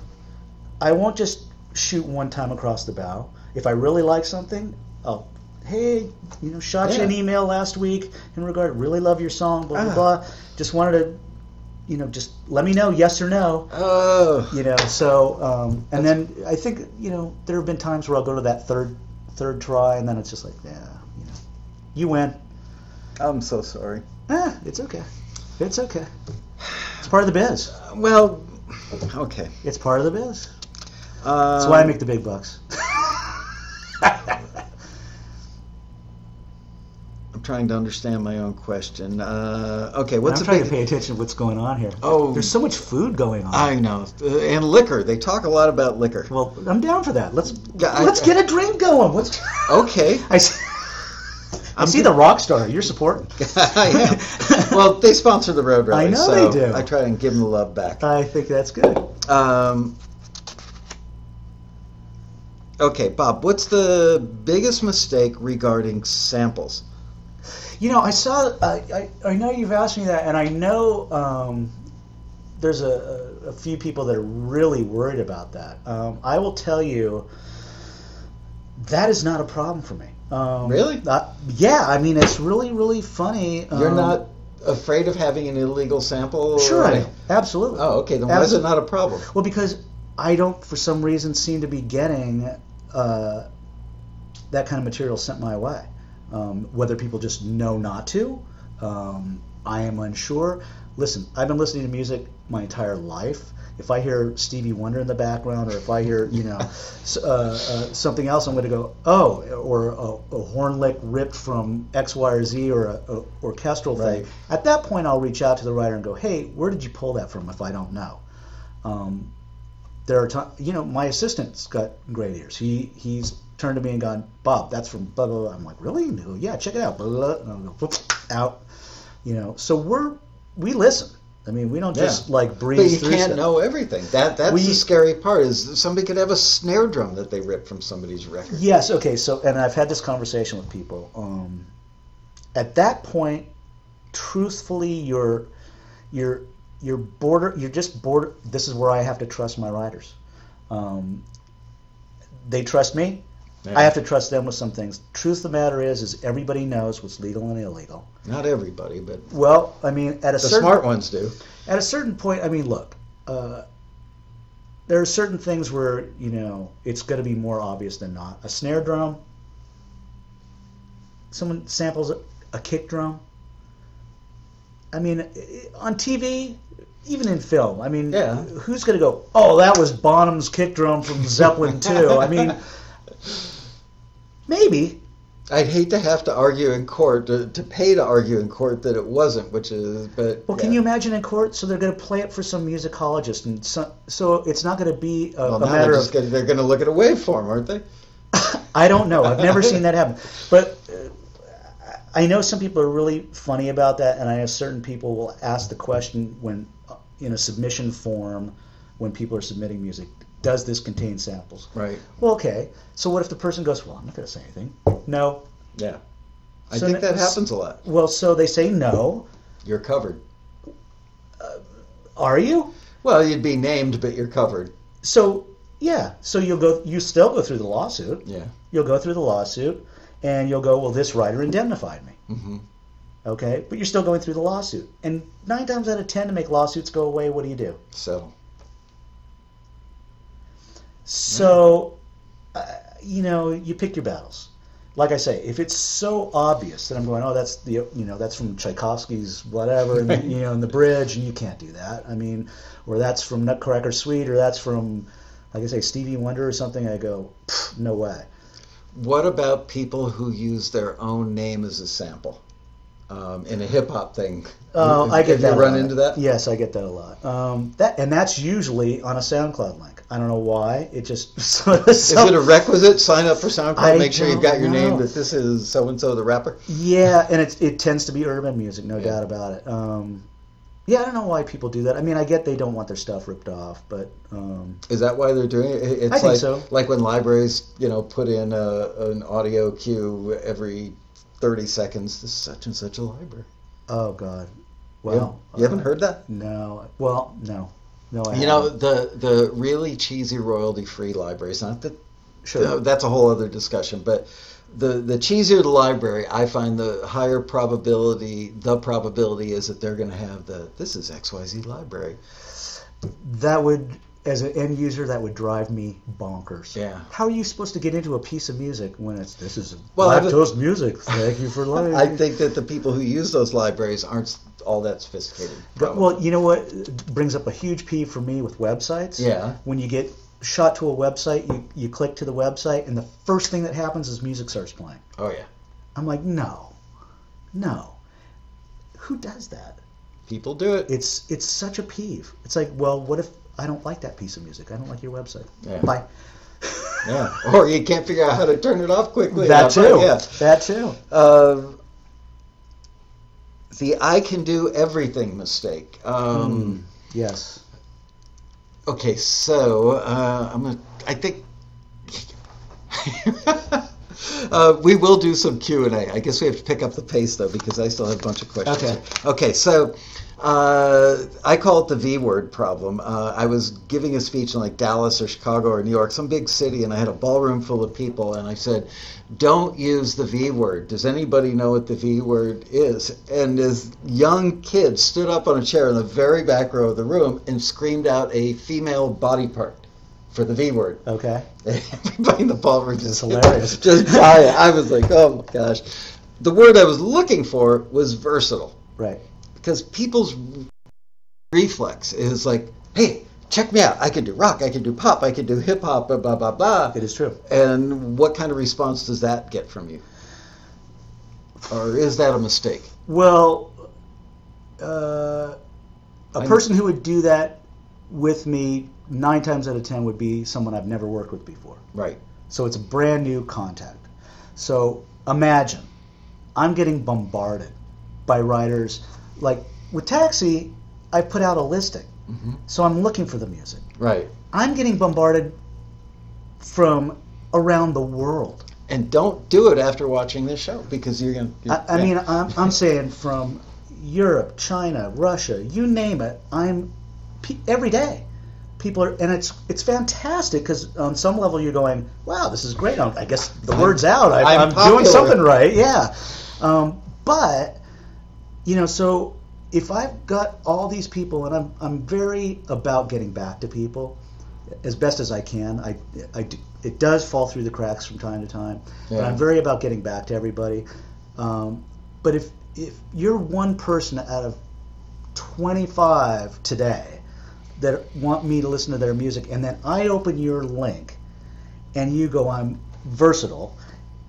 I won't just shoot one time across the bow. If I really like something, I'll, hey, you know, shot you an email last week in regard, really love your song, blah, blah, Ah. blah. Just wanted to, you know, just let me know, yes or no. Oh. You know, so, um, and then I think, you know, there have been times where I'll go to that third, third try, and then it's just like, yeah, you know, you win. I'm so sorry. Ah, it's okay. It's okay. It's part of the biz. Well, okay. It's part of the biz. Um, That's why I make the big bucks. <laughs> I'm trying to understand my own question. Uh, okay, what's I'm trying big? to pay attention to what's going on here. Oh. there's so much food going on. I know, Uh, and liquor. They talk a lot about liquor. well, I'm down for that. Let's Yeah, I- let's get a drink going. Let's. Okay. <laughs> I see, I see the rock star. You're supporting. <laughs> I am. Well, they sponsor the road rally, I know so they do. I try and give them the love back. I think that's good. Um, okay, Bob, what's the biggest mistake regarding samples? You know, I saw. I, I, I know you've asked me that, and I know um, there's a, a, a few people that are really worried about that. Um, I will tell you, That is not a problem for me. Um, Really? uh, yeah, I mean it's really really funny. You're um, not afraid of having an illegal sample? Sure, I am. Absolutely. Oh, okay. Then why is it not a problem? Well, because I don't, for some reason, seem to be getting uh, that kind of material sent my way. Um, whether people just know not to, um, I am unsure. Listen, I've been listening to music my entire life. If I hear Stevie Wonder in the background, or if I hear, you know, <laughs> uh, uh, something else, I'm going to go, oh, or a, a horn lick ripped from X, Y, or Z, or a, a orchestral thing. At that point, I'll reach out to the writer and go, hey, where did you pull that from? If I don't know. Um, there are times, you know, my assistant's got great ears. He he's turned to me and gone, Bob, that's from blah blah. blah. I'm like, really? No, yeah, check it out. Blah, blah, blah. And I'll go out. You know, so we're we listen. I mean, we don't just like breeze But you through can't stuff. know everything. That that's We- the scary part. Is somebody could have a snare drum that they ripped from somebody's record. Yes. Okay. So, and I've had this conversation with people. Um, at that point, truthfully, you're you're you're border. You're just border. This is where I have to trust my writers. Um, they trust me. Yeah. I have to trust them with some things. Truth of the matter is, is everybody knows what's legal and illegal. Not everybody, but Well, I mean, at a the certain smart ones do. at a certain point, I mean, look, uh, there are certain things where you know it's going to be more obvious than not. A snare drum. Someone samples a, a kick drum. I mean, on TV, even in film. I mean, Yeah. who's going to go? Oh, that was Bonham's kick drum from Zeppelin <laughs> 2. I mean, maybe. I'd hate to have to argue in court to, to pay to argue in court that it wasn't, which is but Well, can you imagine in court? So they're going to play it for some musicologist, and so, so it's not going to be a, Well, a matter of gonna, they're going to look at a waveform, aren't they? <laughs> I don't know. I've never seen that happen. But uh, I know some people are really funny about that, and I know certain people will ask the question when uh, in a submission form when people are submitting music, does this contain samples? Right. Well, okay. So what if the person goes, well, I'm not going to say anything. No. Yeah. I So think that happens a lot. Well, so they say no. You're covered. Are you? Well, you'd be named, but you're covered. So yeah. So you'll go. You still go through the lawsuit. Yeah. You'll go through the lawsuit, and you'll go, well, this writer indemnified me. Mm-hmm. Okay, but you're still going through the lawsuit. And nine times out of ten, to make lawsuits go away, what do you do? So So, uh, you know, you pick your battles. Like I say, if it's so obvious that I'm going, oh, that's the, you know, that's from Tchaikovsky's whatever, and, you know, in the bridge, and you can't do that. I mean, or that's from Nutcracker Suite, or that's from, like I say, Stevie Wonder or something. I go, no way. What about people who use their own name as a sample um, in a hip hop thing? Oh, I get that. Run into that? Yes, I get that a lot. Um, that and that's usually on a SoundCloud link. I don't know why. It just <laughs> sort of Is it a requisite? Sign up for SoundCloud. I make sure you've got your don't name that this is so and so the rapper. Yeah, and it it tends to be urban music, no Yeah. doubt about it. Um, yeah, I don't know why people do that. I mean, I get they don't want their stuff ripped off, but um, Is that why they're doing it? It- It's I think like so. like when libraries, you know, put in a, an audio cue every thirty seconds. to such and such a library. oh god, You- well, you, haven't uh, heard that? No, well, no, no. I You know haven't. the the really cheesy royalty free libraries. Not that sure. that's a whole other discussion, but the the cheesier the library, I find the higher probability the probability is that they're going to have the this is X Y Z library. that would, as an end user, that would drive me bonkers. Yeah. How are you supposed to get into a piece of music when it's this is Well, lactose music? Thank you for <laughs> life. I think that the people who use those libraries aren't all that sophisticated. But, well, you know what brings up a huge peeve for me with websites? Yeah. When you get shot to a website, you, you click to the website, and the first thing that happens is music starts playing. Oh yeah. I'm like, no, no. Who does that? People do it. It's it's such a peeve. It's like, well, what if I don't like that piece of music? I don't like your website. Yeah. Bye. <laughs> Yeah. Or you can't figure out how to turn it off quickly. that too. right? Yeah. That too. Um, the I can do everything mistake. Um, Yes. Okay, so uh, I'm gonna. I think <laughs> uh, we will do some Q and A. I guess we have to pick up the pace though because I still have a bunch of questions. Okay. here. Okay. So Uh, I call it the V word problem. Uh, I was giving a speech in like Dallas or Chicago or New York, some big city, and I had a ballroom full of people, and I said, "Don't use the V word." Does anybody know what the V word is? And this young kid stood up on a chair in the very back row of the room and screamed out a female body part for the V word. Okay. <laughs> Everybody in the ballroom just hilarious. <laughs> just dying. I was like, "Oh my gosh." The word I was looking for was versatile Right. Because people's reflex is like, hey, check me out. I can do rock, I can do pop, I can do hip hop, blah, blah, blah, blah. It is true. And what kind of response does that get from you? Or is that a mistake? Well, uh, a I- person who would do that with me nine times out of ten would be someone I've never worked with before. Right. So it's a brand new contact. So imagine I'm getting bombarded by writers. Like with Taxi, I put out a listing. hmm So I'm looking for the music. Right. I'm getting bombarded from around the world. And don't do it after watching this show because you're going to. I, I mean, I'm, I'm saying from Europe, China, Russia, you name it. I'm every day. People are, and it's it's fantastic because on some level you're going, wow, this is great. I guess the word's out. I, I'm I'm, doing something right. Yeah. Um, but you know, so if I've got all these people, and I'm I'm very about getting back to people as best as I can. I, I do- it does fall through the cracks from time to time, but Yeah. I'm very about getting back to everybody. Um, but if if you're one person out of 25 today that want me to listen to their music, and then I open your link, and you go, I'm versatile,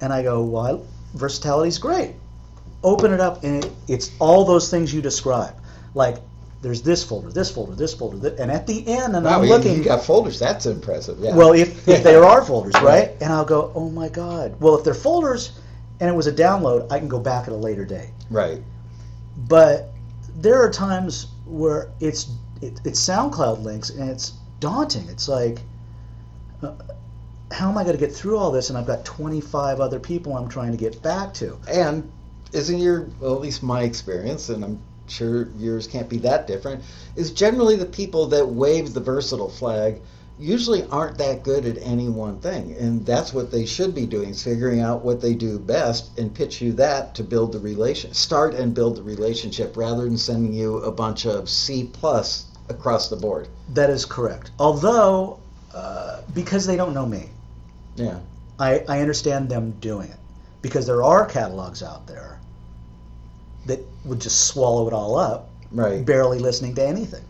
and I go, well, versatility's great. Open it up, and it, it's all those things you describe, like. There's this folder, this folder, this folder, and at the end, and Wow, I'm you, looking. you got folders. That's impressive. Yeah. Well, if, if there are <laughs> folders, right? And I'll go, oh my God. Well, if they're folders and it was a download, I can go back at a later date. Right. But there are times where it's it, it's SoundCloud links and it's daunting. It's like, uh, how am I going to get through all this? And I've got 25 other people I'm trying to get back to. And isn't your, well, at least my experience, and I'm sure yours can't be that different, is generally the people that wave the versatile flag usually aren't that good at any one thing. And that's what they should be doing, is figuring out what they do best and pitch you that to build the relation, start and build the relationship rather than sending you a bunch of C plus across the board. That is correct. Although, uh, because they don't know me, Yeah. I, I understand them doing it because there are catalogs out there that would just swallow it all up, Right. barely listening to anything.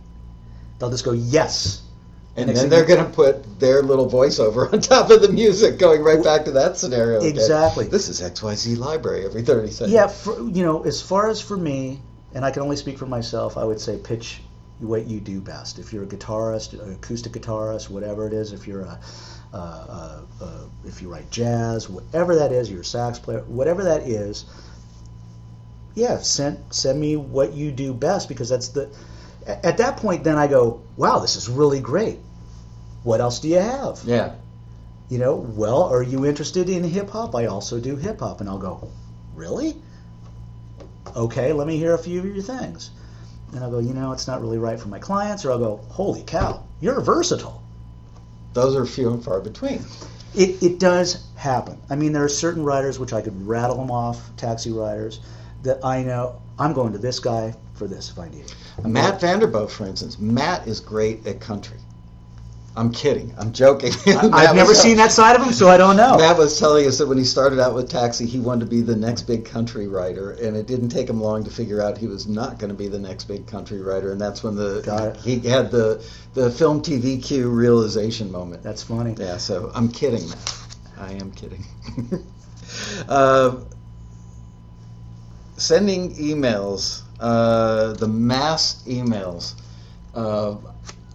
They'll just go, yes. And Next then they're going to put their little voiceover <laughs> on top of the music, going right back to that scenario. again. Exactly. This is XYZ Library every 30 seconds. Yeah, for, you know, as far as for me, and I can only speak for myself, I would say pitch what you do best. If you're a guitarist, an acoustic guitarist, whatever it is, if you're a, uh, uh, uh, if you write jazz, whatever that is, you're a sax player, whatever that is, yeah, send send me what you do best because that's the. At that point, then I go, wow, this is really great. What else do you have? Yeah. You know, well, are you interested in hip hop? I also do hip hop. And I'll go, really? Okay, let me hear a few of your things. And I'll go, you know, it's not really right for my clients. Or I'll go, holy cow, you're versatile. Those are few and far between. It, it does happen. I mean, there are certain writers which I could rattle them off, taxi writers, that I know I'm going to this guy for this if I need it. I'm Matt going- Vander Boom, for instance. Matt is great at country. I'm kidding. I'm joking. I, <laughs> I've never seen that side of him, so I don't know. Matt was telling us that when he started out with Taxi, he wanted to be the next big country writer, and it didn't take him long to figure out he was not going to be the next big country writer, and that's when the he had the the film TV cue realization moment. That's funny. Yeah, so I'm kidding, Matt. I am kidding. <laughs> uh, sending emails, uh, the mass emails. Uh,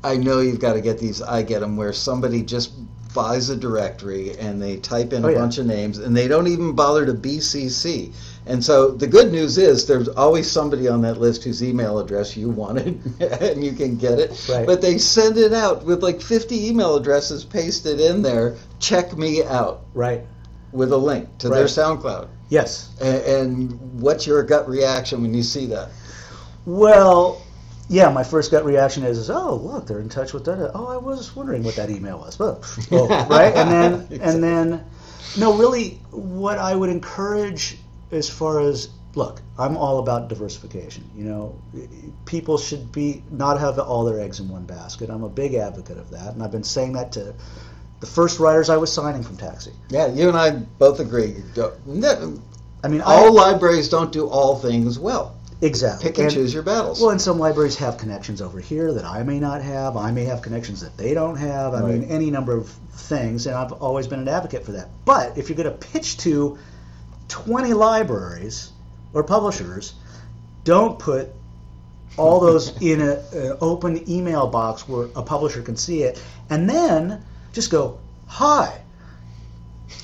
I know you've got to get these. I get them where somebody just buys a directory and they type in Oh, a yeah. bunch of names and they don't even bother to BCC. And so the good news is there's always somebody on that list whose email address you wanted <laughs> and you can get it. Right. But they send it out with like 50 email addresses pasted in there. Check me out Right. with a link to their SoundCloud. Yes. And, and what's your gut reaction when you see that? Well, yeah, my first gut reaction is, oh look, they're in touch with that. Oh, I was wondering what that email was. Oh, <laughs> oh, right, and then Exactly. and then, no, really, what I would encourage as far as look, I'm all about diversification. You know, people should be not have all their eggs in one basket. I'm a big advocate of that, and I've been saying that to the first writers I was signing from Taxi. Yeah, you and I both agree. I mean, All I, libraries don't do all things well. exactly Pick and, choose your battles. Well, and some libraries have connections over here that I may not have. I may have connections that they don't have. I mean, any number of things, and I've always been an advocate for that. But if you're going to pitch to 20 libraries or publishers, don't put all those <laughs> in an open email box where a publisher can see it, and then just go, "Hi,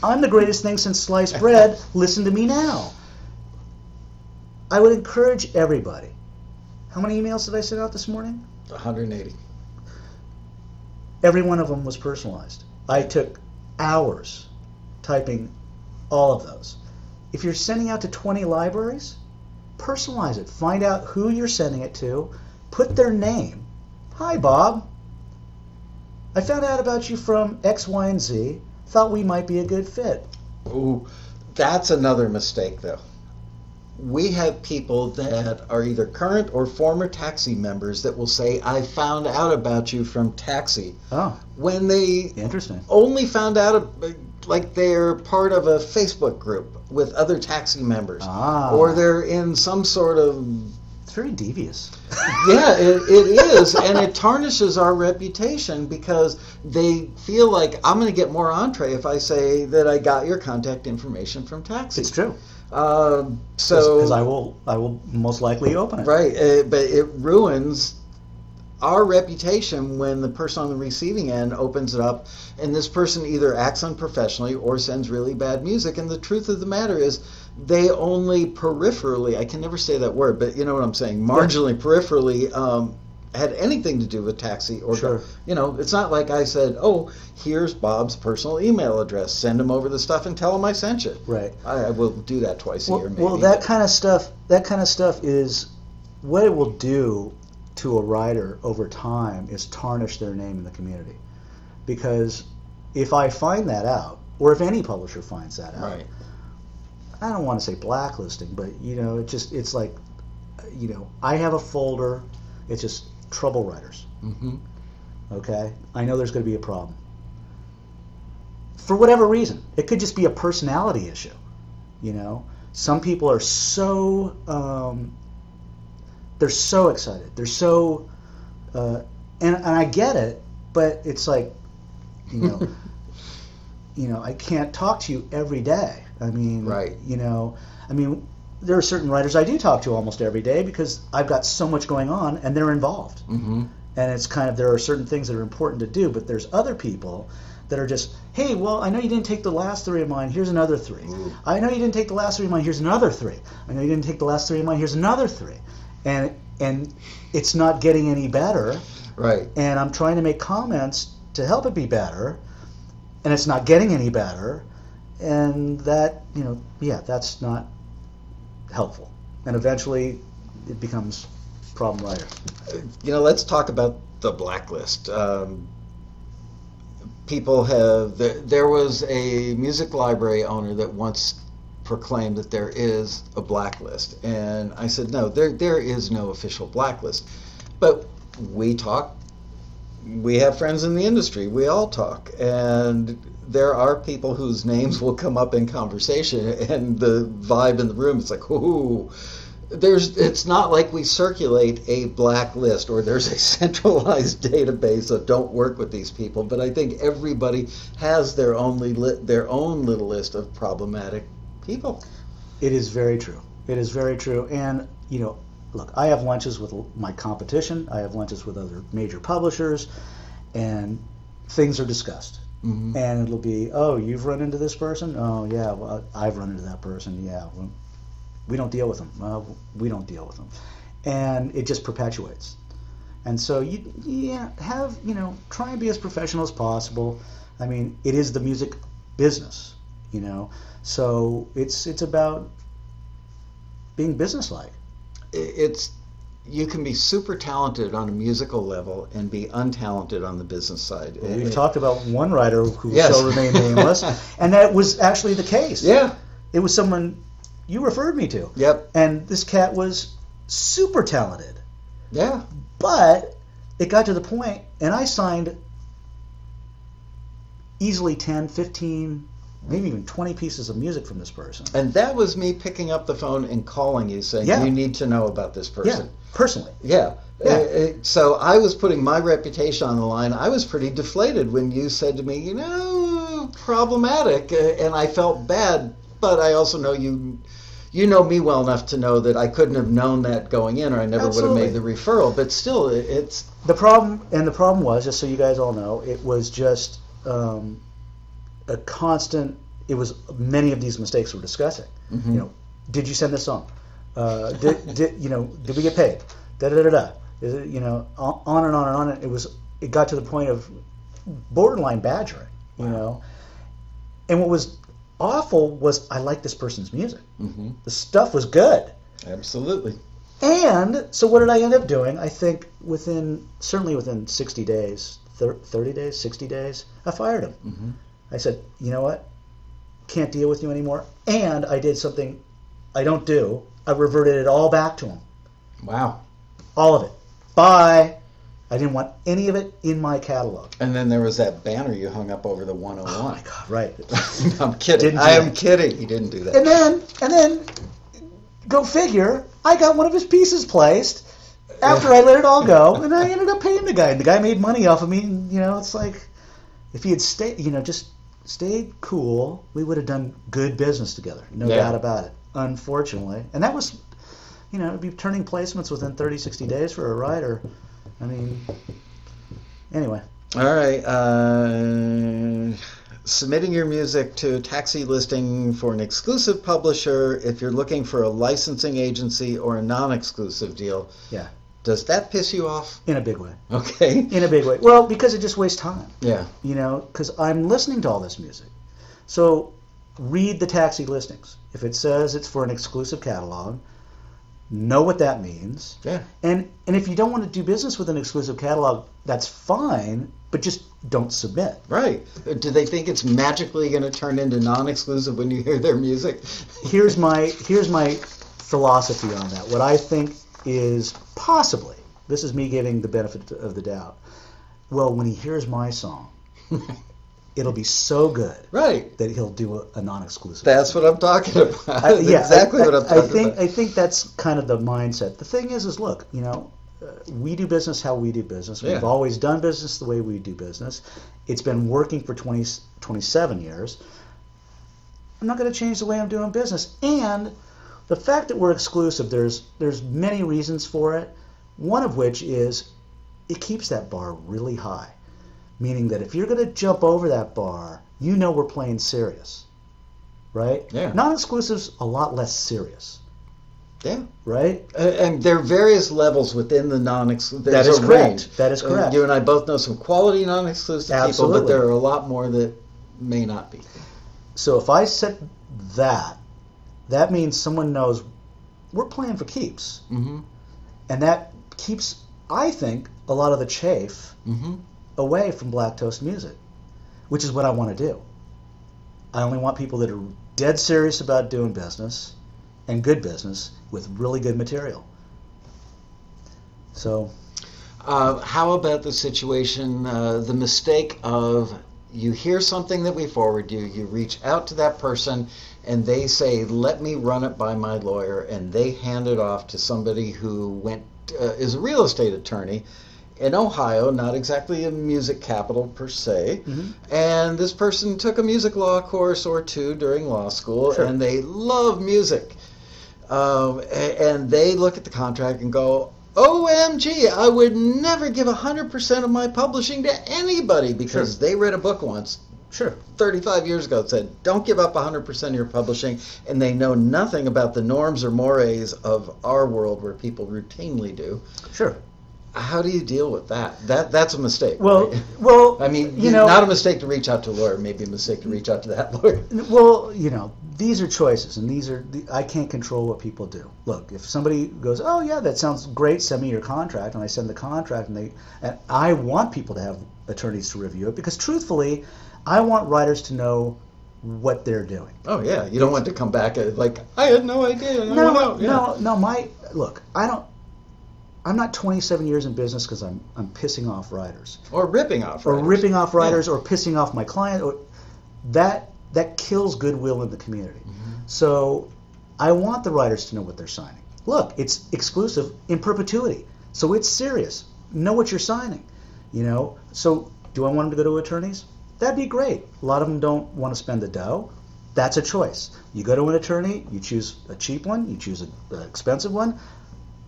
I'm the greatest thing since sliced bread. Listen to me now." I would encourage everybody. How many emails did I send out this morning? 180. Every one of them was personalized. I took hours typing all of those. If you're sending out to 20 libraries, personalize it. Find out who you're sending it to. Put their name. Hi, Bob. I found out about you from X, Y, and Z. Thought we might be a good fit. Ooh, that's another mistake, though. We have people that are either current or former taxi members that will say, I found out about you from taxi, Oh, when they interesting. only found out, like they're part of a Facebook group with other taxi members, Ah. or they're in some sort of very devious. <laughs> yeah, it, it is, and it tarnishes our reputation because they feel like I'm going to get more entree if I say that I got your contact information from Taxi. It's true. Um, so Because I will, I will most likely open it. right, uh, but it ruins our reputation when the person on the receiving end opens it up and this person either acts unprofessionally or sends really bad music. And the truth of the matter is, they only peripherally, I can never say that word, but you know what I'm saying, marginally, peripherally, um, had anything to do with taxi or Sure. you know it's not like i said oh here's bob's personal email address send him over the stuff and tell him i sent you Right. i, I will do that twice a Well, year maybe well, that kind of stuff. That kind of stuff is what it will do to a writer over time is tarnish their name in the community. Because if I find that out, or if any publisher finds that out, right I don't want to say blacklisting, but you know, it just it's like, you know, I have a folder. It's just trouble writers. hmm Okay, I know there's going to be a problem. For whatever reason, it could just be a personality issue. You know, some people are so um, they're so excited, they're so, uh, and and I get it, but it's like, you know, <laughs> you know, I can't talk to you every day. I mean, Right. You know, I mean, there are certain writers I do talk to almost every day because I've got so much going on and they're involved hmm and it's kind of there are certain things that are important to do but there's other people that are just hey well i know you didn't take the last three of mine here's another three Ooh. i know you didn't take the last three of mine here's another three i know you didn't take the last three of mine here's another three and and it's not getting any better. Right. And i'm trying to make comments to help it be better and it's not getting any better. And that you know yeah that's not helpful. And eventually it becomes problem writer. You know, let's talk about the blacklist. Um, people have there, there was a music library owner that once proclaimed that there is a blacklist, and I said no, there there is no official blacklist, but we talk. We have friends in the industry. We all talk, and there are people whose names will come up in conversation, and the vibe in the room is like, ooh there's it's not like we circulate a blacklist or there's a <laughs> centralized database of don't work with these people but i think everybody has their only li- their own little list of problematic people It is very true. It is very true. And, you know, look, I have lunches with my competition, I have lunches with other major publishers, and things are discussed. Mhm. And it'll be, oh, you've run into this person? Oh, yeah, well, I've run into that person. Yeah, well, we don't deal with them. Uh, we don't deal with them. And it just perpetuates. And so you, yeah, have, you know, try and be as professional as possible. I mean, it is the music business, you know. So it's it's about being businesslike. It's you can be super talented on a musical level and be untalented on the business side. We've It- talked about one writer who Yes. shall remain nameless, <laughs> and that was actually the case. Yeah. It was someone you referred me to. Yep. And this cat was super talented. Yeah. But it got to the point, and I signed easily 10, 15, maybe even 20 pieces of music from this person. And that was me picking up the phone and calling you saying, Yeah. you need to know about this person. Yeah, person. personally. Yeah. Yeah. Uh, so I was putting my reputation on the line. I was pretty deflated when you said to me, you know, problematic. Uh, and I felt bad, but I also know you. You know me well enough to know that I couldn't have known that going in, or I never would have made the referral. But still, it's The problem, and the problem was, just so you guys all know, it was just um, a constant. It was many of these mistakes we're discussing. Mhm. You know, did you send this song? Uh, did, <laughs> did you know? Did we get paid? Da da da da. You know, on on and on and on. It was. It got to the point of borderline badgering. You know, and what was awful was I liked this person's music. mhm, The stuff was good. absolutely. And so what did I end up doing? I think within certainly within 60 days, 30 days, 60 days, I fired him. Mhm. I said, "You know what? Can't deal with you anymore." And I did something I don't do. I reverted it all back to him. Wow. All of it. Bye. I didn't want any of it in my catalog. And then there was that banner you hung up over the Oh 101. my god, right. <laughs> I'm kidding. I am kidding. He didn't do that. And then and then go figure, I got one of his pieces placed after I let it all go, and I ended up paying the guy. And the guy made money off of me. And, you know, it's like if he had stayed, you know, just stayed cool, we would have done good business together. No Yeah. doubt about it. Unfortunately, and that was, you know, it'd be turning placements within 30, 60 days for a writer. I mean, anyway. All right. Uh, submitting your music to a taxi listing for an exclusive publisher if you're looking for a licensing agency or a non exclusive deal. Yeah. Does that piss you off? In a big way. Okay. In a big way. Well, because it just wastes time. Yeah. you know, because I'm listening to all this music. So read the taxi listings. If it says it's for an exclusive catalog, know what that means. Yeah. And and if you don't want to do business with an exclusive catalog, that's fine, but just don't submit. Right. Do they think it's magically going to turn into non exclusive when you hear their music? Here's my here's my philosophy on that. What I think is possibly this is me giving the benefit of the doubt. Well, when he hears my song, <laughs> it'll be so good right. that he'll do a, a non-exclusive. That's what I'm talking about. I- yeah, exactly I, what I'm talking I think about. I think that's kind of the mindset. The thing is, is look, you know, uh, we do business how we do business. We've Yeah. always done business the way we do business. It's been working for 20, 27 years. I'm not going to change the way I'm doing business. And the fact that we're exclusive, there's there's many reasons for it. One of which is it keeps that bar really high, meaning that if you're going to jump over that bar, you know we're playing serious, right? Yeah. Non-exclusives a lot less serious, yeah. right? Uh, and there are various levels within the non-exclusive. That is correct. range. That is Uh, correct. you and I both know some quality non-exclusive people, but there are a lot more that may not be. So if I set that, that means someone knows we're playing for keeps, Mm-hmm. and that keeps, I think, a lot of the chafe Mm-hmm. away from Black Toast music, which is what I want to do. I only want people that are dead serious about doing business and good business with really good material. So, Uh, how about the situation, uh, the mistake of you hear something that we forward you, you reach out to that person, and they say, "Let me run it by my lawyer," and they hand it off to somebody who went uh, is a real estate attorney in Ohio, not exactly a music capital per se. Mhm. And this person took a music law course or two during law school, Sure. and they love music. Um, and they look at the contract and go, OMG, I would never give 100% of my publishing to anybody because Sure. they read a book once sure. 35 years ago said, don't give up 100% of your publishing. And they know nothing about the norms or mores of our world where people routinely do. Sure. how do you deal with that? That that's a mistake. Well, right? <laughs> well, <laughs> I mean, you know, not a mistake to reach out to a lawyer, maybe a mistake to reach out to that <laughs> lawyer. Well, you know, these are choices, and these are the, I can't control what people do. Look, if somebody goes, "Oh yeah, that sounds great. Send me your contract," and I send the contract, and they, and I want people to have attorneys to review it because, truthfully, I want writers to know what they're doing. Oh yeah, you don't want to come back and like I had no idea. I No. Yeah. no, no. My look, I don't. I'm not 27 years in business because I'm I'm pissing off writers. Or ripping off. or ripping off writers or pissing off my client or that that kills goodwill in the community mm-hmm. so i want the writers to know what they're signing look it's exclusive in perpetuity so it's serious know what you're signing you know so do i want them to go to attorneys that'd be great a lot of them don't want to spend the dough that's a choice you go to an attorney you choose a cheap one you choose an expensive one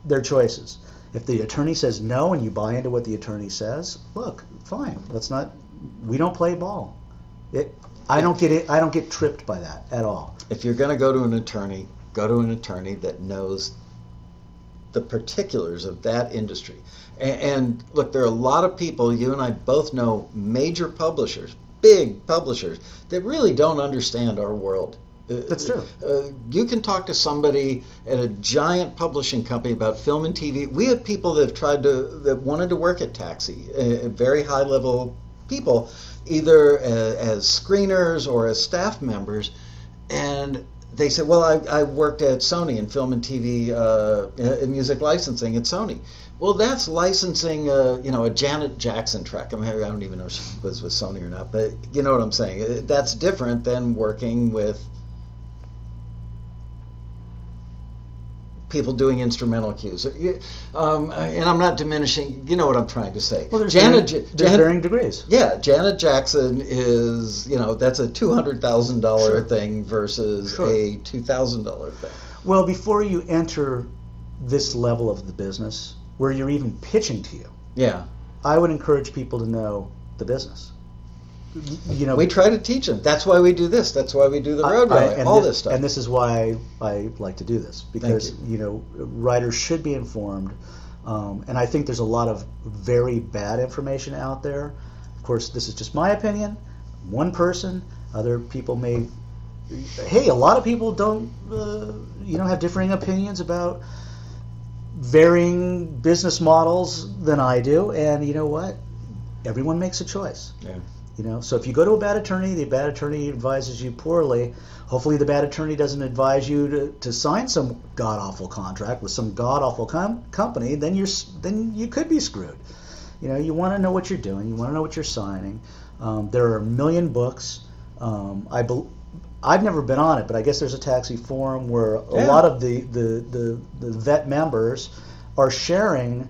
they're choices if the attorney says no and you buy into what the attorney says, look, fine. Let's not. We don't play ball. It. I don't get it. I don't get tripped by that at all. If you're going to go to an attorney, go to an attorney that knows the particulars of that industry. And, and look, there are a lot of people. You and I both know major publishers, big publishers that really don't understand our world. Uh, That's true. Uh, you can talk to somebody at a giant publishing company about film and TV. We have people that have tried to that wanted to work at Taxi, uh, very high level people, either as, as screeners or as staff members, and they said, "Well, I, I worked at Sony in film and TV uh, in music licensing at Sony." Well, that's licensing, uh, you know, a Janet Jackson track. I mean, I don't even know if she was with Sony or not, but you know what I'm saying. Uh, That's different than working with people doing instrumental cues. Um, and I'm not diminishing. You know what I'm trying to say. Well, there's, Janet, varying, there's Janet- varying degrees. yeah, Janet Jackson is, you know, that's a two hundred thousand dollar Sure. thing versus Sure. a two thousand dollar thing. Well, before you enter this level of the business, where you're even pitching to you, Yeah, I would encourage people to know the business. You know, we try to teach them. That's why we do this. That's why we do the I- road I- rally. all thi- this stuff. And this is why I like to do this because you. know writers should be informed, um, and I think there's a lot of very bad information out there. Of course, this is just my opinion. One person, other people may. Hey, a lot of people don't, uh, you know, have differing opinions about varying business models than I do, and you know what? Everyone makes a choice. yeah. You know, so if you go to a bad attorney, the bad attorney advises you poorly. Hopefully, the bad attorney doesn't advise you to, to sign some god awful contract with some god awful com- company. Then you're then you could be screwed. You know, you want to know what you're doing. You want to know what you're signing. Um, there are a million books. Um, I bel I've never been on it, but I guess there's a taxi forum where a Yeah. lot of the, the, the, the vet members are sharing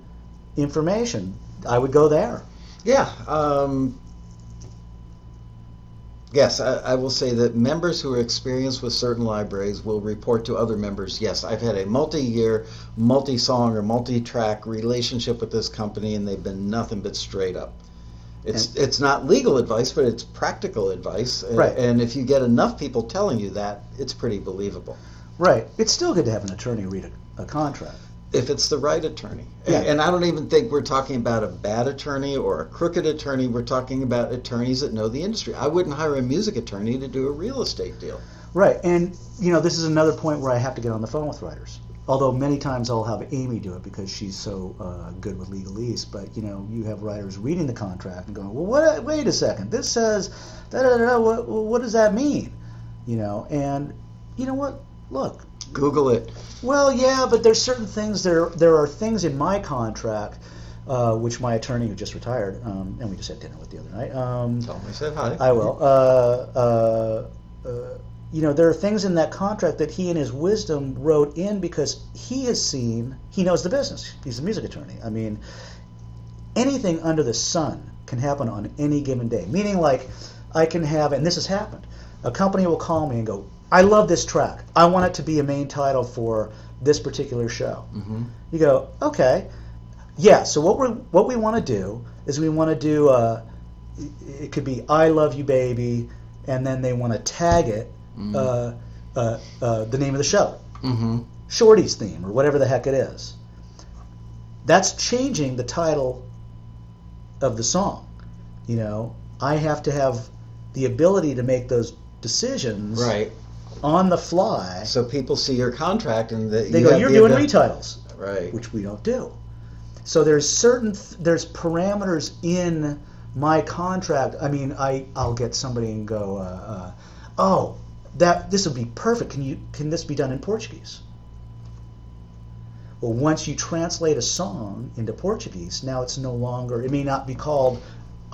information. I would go there. Yeah. Um, yes, I, I will say that members who are experienced with certain libraries will report to other members. Yes, I've had a multi-year, multi-song or multi-track relationship with this company, and they've been nothing but straight up. It's it's not legal advice, but it's practical advice. Right. And if you get enough people telling you that, it's pretty believable. Right. It's still good to have an attorney read a, a contract. if it's the right attorney. Yeah. And I don't even think we're talking about a bad attorney or a crooked attorney. We're talking about attorneys that know the industry. I wouldn't hire a music attorney to do a real estate deal. Right. And, you know, this is another point where I have to get on the phone with writers. Although many times I'll have Amy do it because she's so uh, good with legalese. But, you know, you have writers reading the contract and going, well, what, wait a second. This says, da, da, what, what does that mean? You know, and you know what? Look, Google it. Well, yeah, but there's certain things there. There are things in my contract, uh, which my attorney who just retired, um, and we just had dinner with the other night. Um, Tell I said hi. I will. Uh, uh, uh, you know, there are things in that contract that he, in his wisdom, wrote in because he has seen. He knows the business. He's a music attorney. I mean, anything under the sun can happen on any given day. Meaning, like, I can have, and this has happened. A company will call me and go, "I love this track. I want it to be a main title for this particular show." hmm You go, okay, yeah. So what we what we want to do is we want to do uh, it could be "I love you, baby," and then they want to tag it Mhm. uh, uh, uh, the name of the show, hmm Shorty's theme or whatever the heck it is. that's changing the title of the song. You know, I have to have the ability to make those decisions Right. on the fly. So people see your contract and the, They you go, "You're the doing abil- retitles," Right. which we don't do. So there's certain th- there's parameters in my contract. I mean, I I'll get somebody and go, uh, uh, "Oh, that this would be perfect. Can you can this be done in Portuguese?" Well, once you translate a song into Portuguese, now it's no longer. It may not be called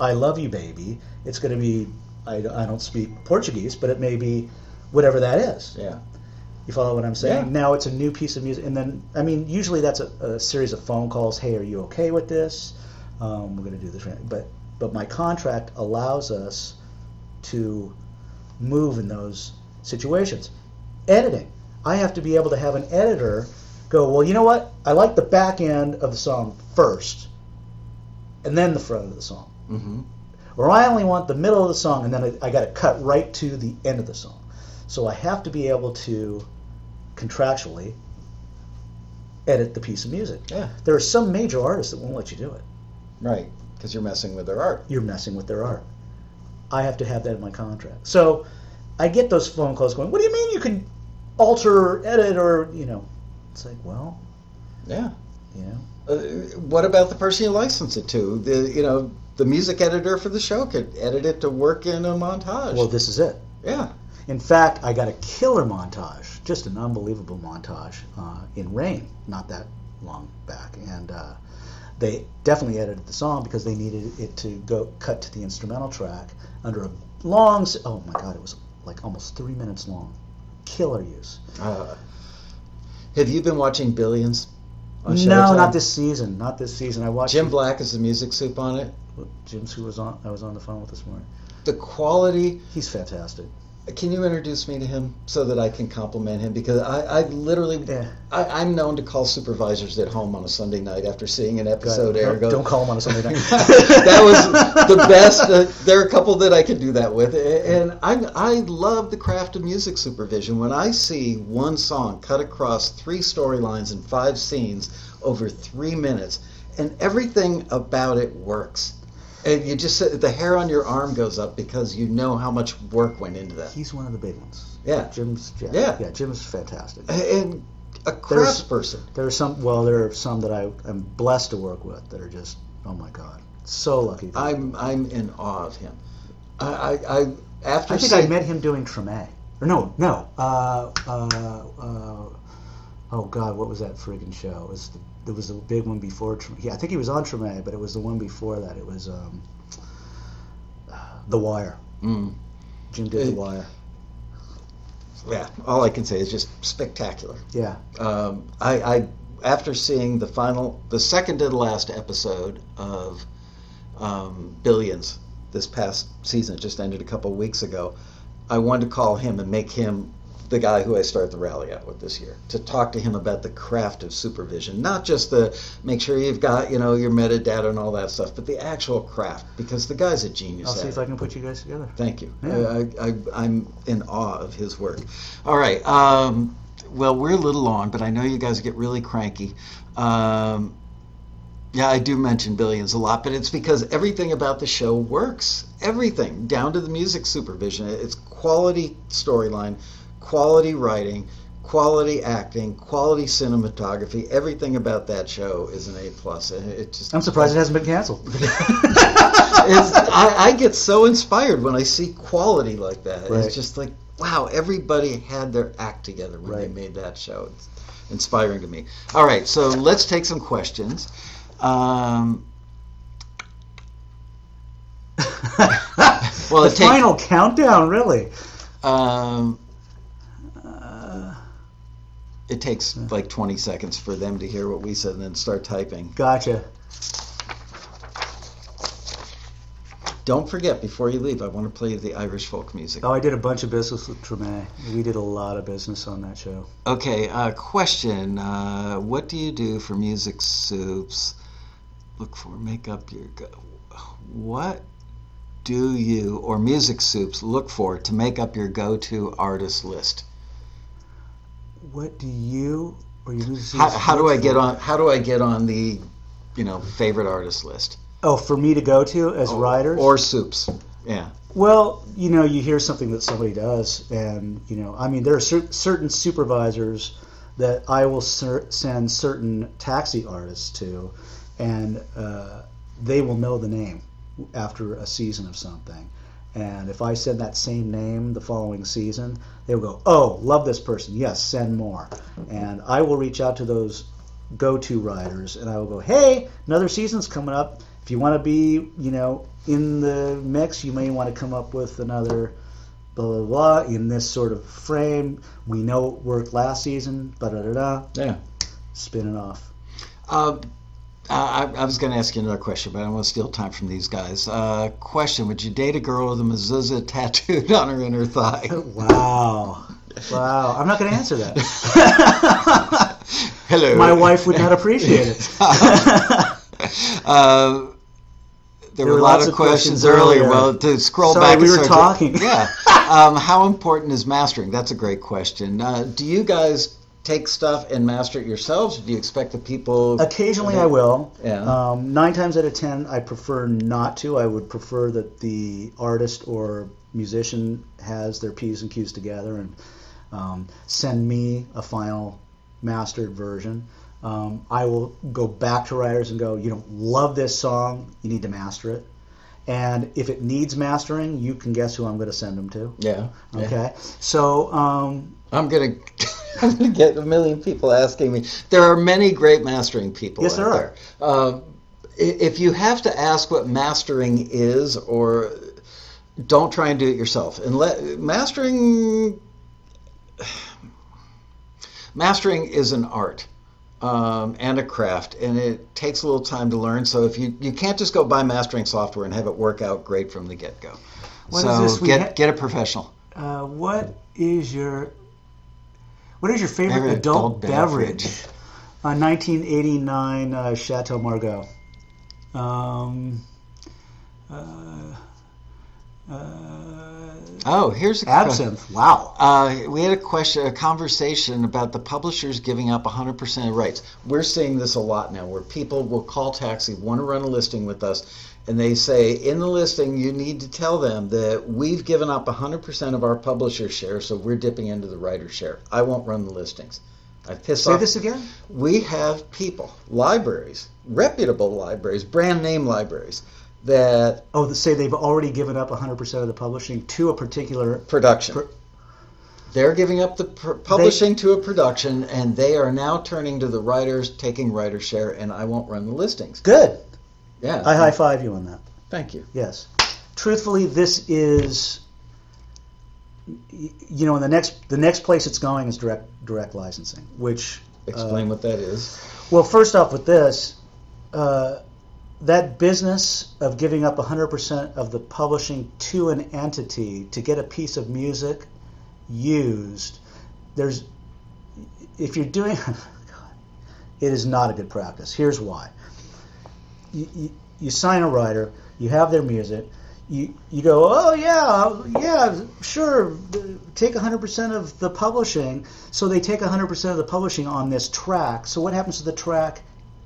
"I Love You, Baby." It's going to be I, I don't speak Portuguese, but it may be whatever that is. Yeah. You follow what I'm saying? Yeah. Now it's a new piece of music, and then I mean, usually that's a, a series of phone calls. Hey, are you okay with this? Um, we're going to do this, but but my contract allows us to move in those situations. Editing, I have to be able to have an editor go. Well, you know what? I like the back end of the song first, and then the front of the song. Mm-hmm. Or I only want the middle of the song, and then I, I got to cut right to the end of the song. So I have to be able to contractually edit the piece of music. Yeah. There are some major artists that won't let you do it. Right. Because you're messing with their art. You're messing with their art. I have to have that in my contract. So I get those phone calls going, What do you mean you can alter or edit or, you know? It's like, well, Yeah. you know. Uh, what about the person you license it to? The you know the music editor for the show could edit it to work in a montage. Well, this is it. yeah. In fact, I got a killer montage, just an unbelievable montage uh, in Reign, not that long back, and uh, they definitely edited the song because they needed it to go cut to the instrumental track under a long. Oh my God, it was like almost three minutes long. Killer use. Uh, have you been watching Billions? on No, Showtime? not this season. Not this season. I watched Jim Black is the music soup on it. Jim's who was on. I was on the phone with this morning. The quality. He's fantastic. Can you introduce me to him so that I can compliment him? Because I, I literally, Yeah. I, I'm known to call supervisors at home on a Sunday night after seeing an episode. Don't, don't call him on a Sunday night. <laughs> that was the <laughs> best. Uh, there are a couple that I could do that with, and I I love the craft of music supervision. When I see one song cut across three storylines and five scenes over three minutes, and everything about it works, and you just the hair on your arm goes up because you know how much work went into that. He's one of the big ones. Yeah. Jim's yeah, Yeah. yeah Jim's fantastic. And a There's- craftsperson. There are some well, there are some that I am blessed to work with that are just oh my god, so lucky. I'm I'm in awe of him. I I, I after I think seeing- I met him doing Treme. Or no, no. Uh, uh, uh, oh God, what was that friggin' show? It was the, there was a big one before Yeah, I think he was on Treme, but it was the one before that. It was um, The Wire. Mm. Jim did The Uh, Wire. yeah, all I can say is just spectacular. Yeah. Um, I, I after seeing the final, the second to the last episode of um, Billions this past season, it just ended a couple of weeks ago. I wanted to call him and make him the guy who I start the rally out with this year to talk to him about the craft of supervision, not just the make sure you've got you know your metadata and all that stuff, but the actual craft because the guy's a genius. I'll see if it. I can put you guys together. Thank you. Yeah. I, I, I'm in awe of his work. All right. Um, well, we're a little long, but I know you guys get really cranky. Um, yeah, I do mention Billions a lot, but it's because everything about the show works. Everything, down to the music supervision. It's quality storyline, quality writing, quality acting, quality cinematography. Everything about that show is an A plus. It, just I'm surprised it hasn't been canceled. <laughs> I, I get so inspired when I see quality like that. Right. It's just like, wow, everybody had their act together when they made that show. It's inspiring to me. All right, so let's take some questions. Um, <laughs> <laughs> well, the take- final countdown, really. um, it takes like 20 seconds for them to hear what we said and then start typing. gotcha. Don't forget, before you leave, I want to play the Irish folk music. Oh, I did a bunch of business with Treme. We did a lot of business on that show. Okay, uh, question. Uh, what do you do for music soups? Look for make up your go. What do you or music soups look for to make up your go-to artist list? What do you or your music How, how do I get on? How do I get on the you know, favorite artist list? Oh, for me to go to as writers? Or soups. Yeah. Well, you know, you hear something that somebody does, and you know, I mean, there are cer- certain supervisors that I will cer- send certain taxi artists to, and uh, they will know the name after a season of something. And if I send that same name the following season, they'll go, "Oh, love this person. Yes, send more." And I will reach out to those go-to writers, and I will go, "Hey, another season's coming up. If you want to be, you know, in the mix, you may want to come up with another." Blah blah blah in this sort of frame. We know it worked last season. Da da da. Yeah. Spin it off. Uh, I, I was going to ask you another question, but I don't want to steal time from these guys. Uh, question: Would you date a girl with a mezuzah <laughs> tattooed on her inner thigh? Wow. Wow. I'm not going to answer that. <laughs> Hello. My wife would not appreciate it. <laughs> uh, there, There were a lot of questions, questions earlier. earlier. Well, to scroll Sorry, back, we were talking. yeah. Um, how important is mastering? That's a great question. Uh, do you guys take stuff and master it yourselves? Do you expect the people? Occasionally I will. Yeah. Um, nine times out of ten, I prefer not to. I would prefer that the artist or musician has their P's and Q's together and um, send me a final mastered version. Um, I will go back to writers and go, you don't love this song, you need to master it. And if it needs mastering, you can guess who I'm going to send them to. yeah. yeah. Okay. So, um, I'm gonna, <laughs> I'm gonna get a million people asking me. There are many great mastering people. Yes, out there there. Um, i- if you have to ask what mastering is, or don't try and do it yourself. And let mastering, <sighs> mastering is an art. Um, and a craft, and it takes a little time to learn. So if you you can't just go buy mastering software and have it work out great from the get go. So is this we get ha- get a professional. uh, what is your what is your favorite adult, adult beverage? beverage. A 1989 uh, Chateau Margaux. Um, uh, uh, Oh, here's a absinthe. Wow. Uh, we had a question, a conversation about the publishers giving up 100% of rights. We're seeing this a lot now, where people will call Taxi, want to run a listing with us, and they say in the listing you need to tell them that we've given up 100% of our publisher share, so we're dipping into the writer share. I won't run the listings. I piss Say off. this again. We have people, libraries, reputable libraries, brand name libraries, that Oh, say they've already given up 100% of the publishing to a particular. production. Per- They're giving up the pr- publishing to a production, and they are now turning to the writers, taking writer share, and I won't run the listings. Good. Yeah. I high five you on that. Thank you. Yes. Truthfully, this is. You know, in the next the next place it's going is direct direct licensing, which Explain what that is. Well, first off, with this, uh, that business of giving up 100% of the publishing to an entity to get a piece of music used, there's, if you're doing, <laughs> it is not a good practice. Here's why. You, you, you sign a writer, you have their music, you, you go, oh yeah, yeah, sure, take 100% of the publishing. So they take 100% of the publishing on this track. So what happens to the track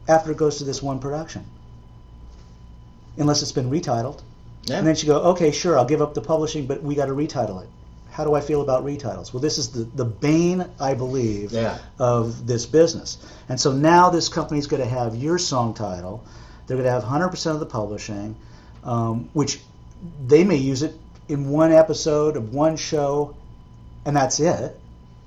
after it goes to this one production? Unless it's been retitled. Yeah. And then you go, okay, sure, I'll give up the publishing, but we got to retitle it. How do I feel about retitles? Well, this is the, the bane, I believe, Yeah. of this business. And so now this company's going to have your song title. They're going to have 100% of the publishing, um, which they may use it in one episode of one show, and that's it.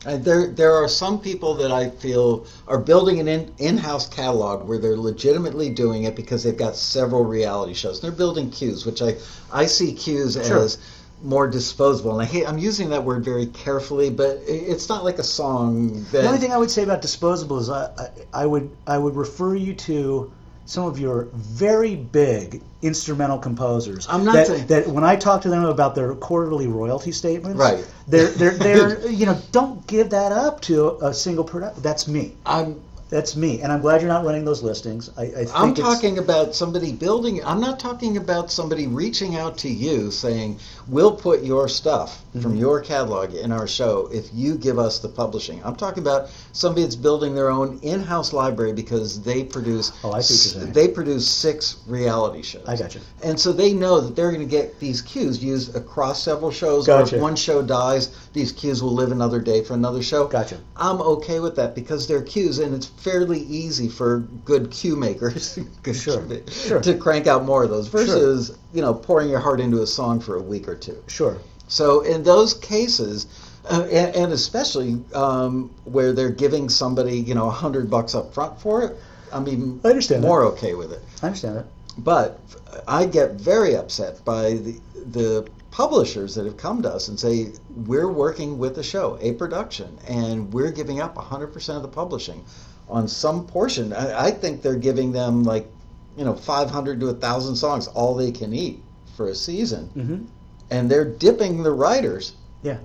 Uh, there, there are some people that I feel are building an in, in-house catalog where they're legitimately doing it because they've got several reality shows. They're building cues, which I, I see cues Sure. as more disposable. And I hate, I'm using that word very carefully, but it's not like a song that. The only thing I would say about disposable is I, I, I would I would refer you to some of your very big instrumental composers. I'm not that, saying- that when I talk to them about their quarterly royalty statements, Right. They're they're, they're <laughs> you know don't give that up to a single product. That's me. I'm That's me, and I'm glad you're not running those listings. I, I think I'm talking about somebody building. I'm not talking about somebody reaching out to you saying, "We'll put your stuff from Mhm. your catalog in our show if you give us the publishing." I'm talking about somebody that's building their own in-house library because they produce. Oh, I see what. They produce six reality shows. I got you. And so they know that they're going to get these cues used across several shows. Gotcha. Or if one show dies, these cues will live another day for another show. Gotcha. I'm okay with that because they're cues, and it's fairly easy for good cue makers <laughs> Sure, ma- sure. to crank out more of those versus you know pouring your heart into a song for a week or two. Sure. So in those cases, uh, and, and especially um, where they're giving somebody you know a hundred bucks up front for it, I'm even I understand that. more okay with it. I understand that. But I get very upset by the the publishers that have come to us and say we're working with a show, a production, and we're giving up 100% of the publishing on some portion. I, I think they're giving them like you know 500 to 1,000 songs, all they can eat for a season, Mm-hmm. and they're dipping the writers. Yeah.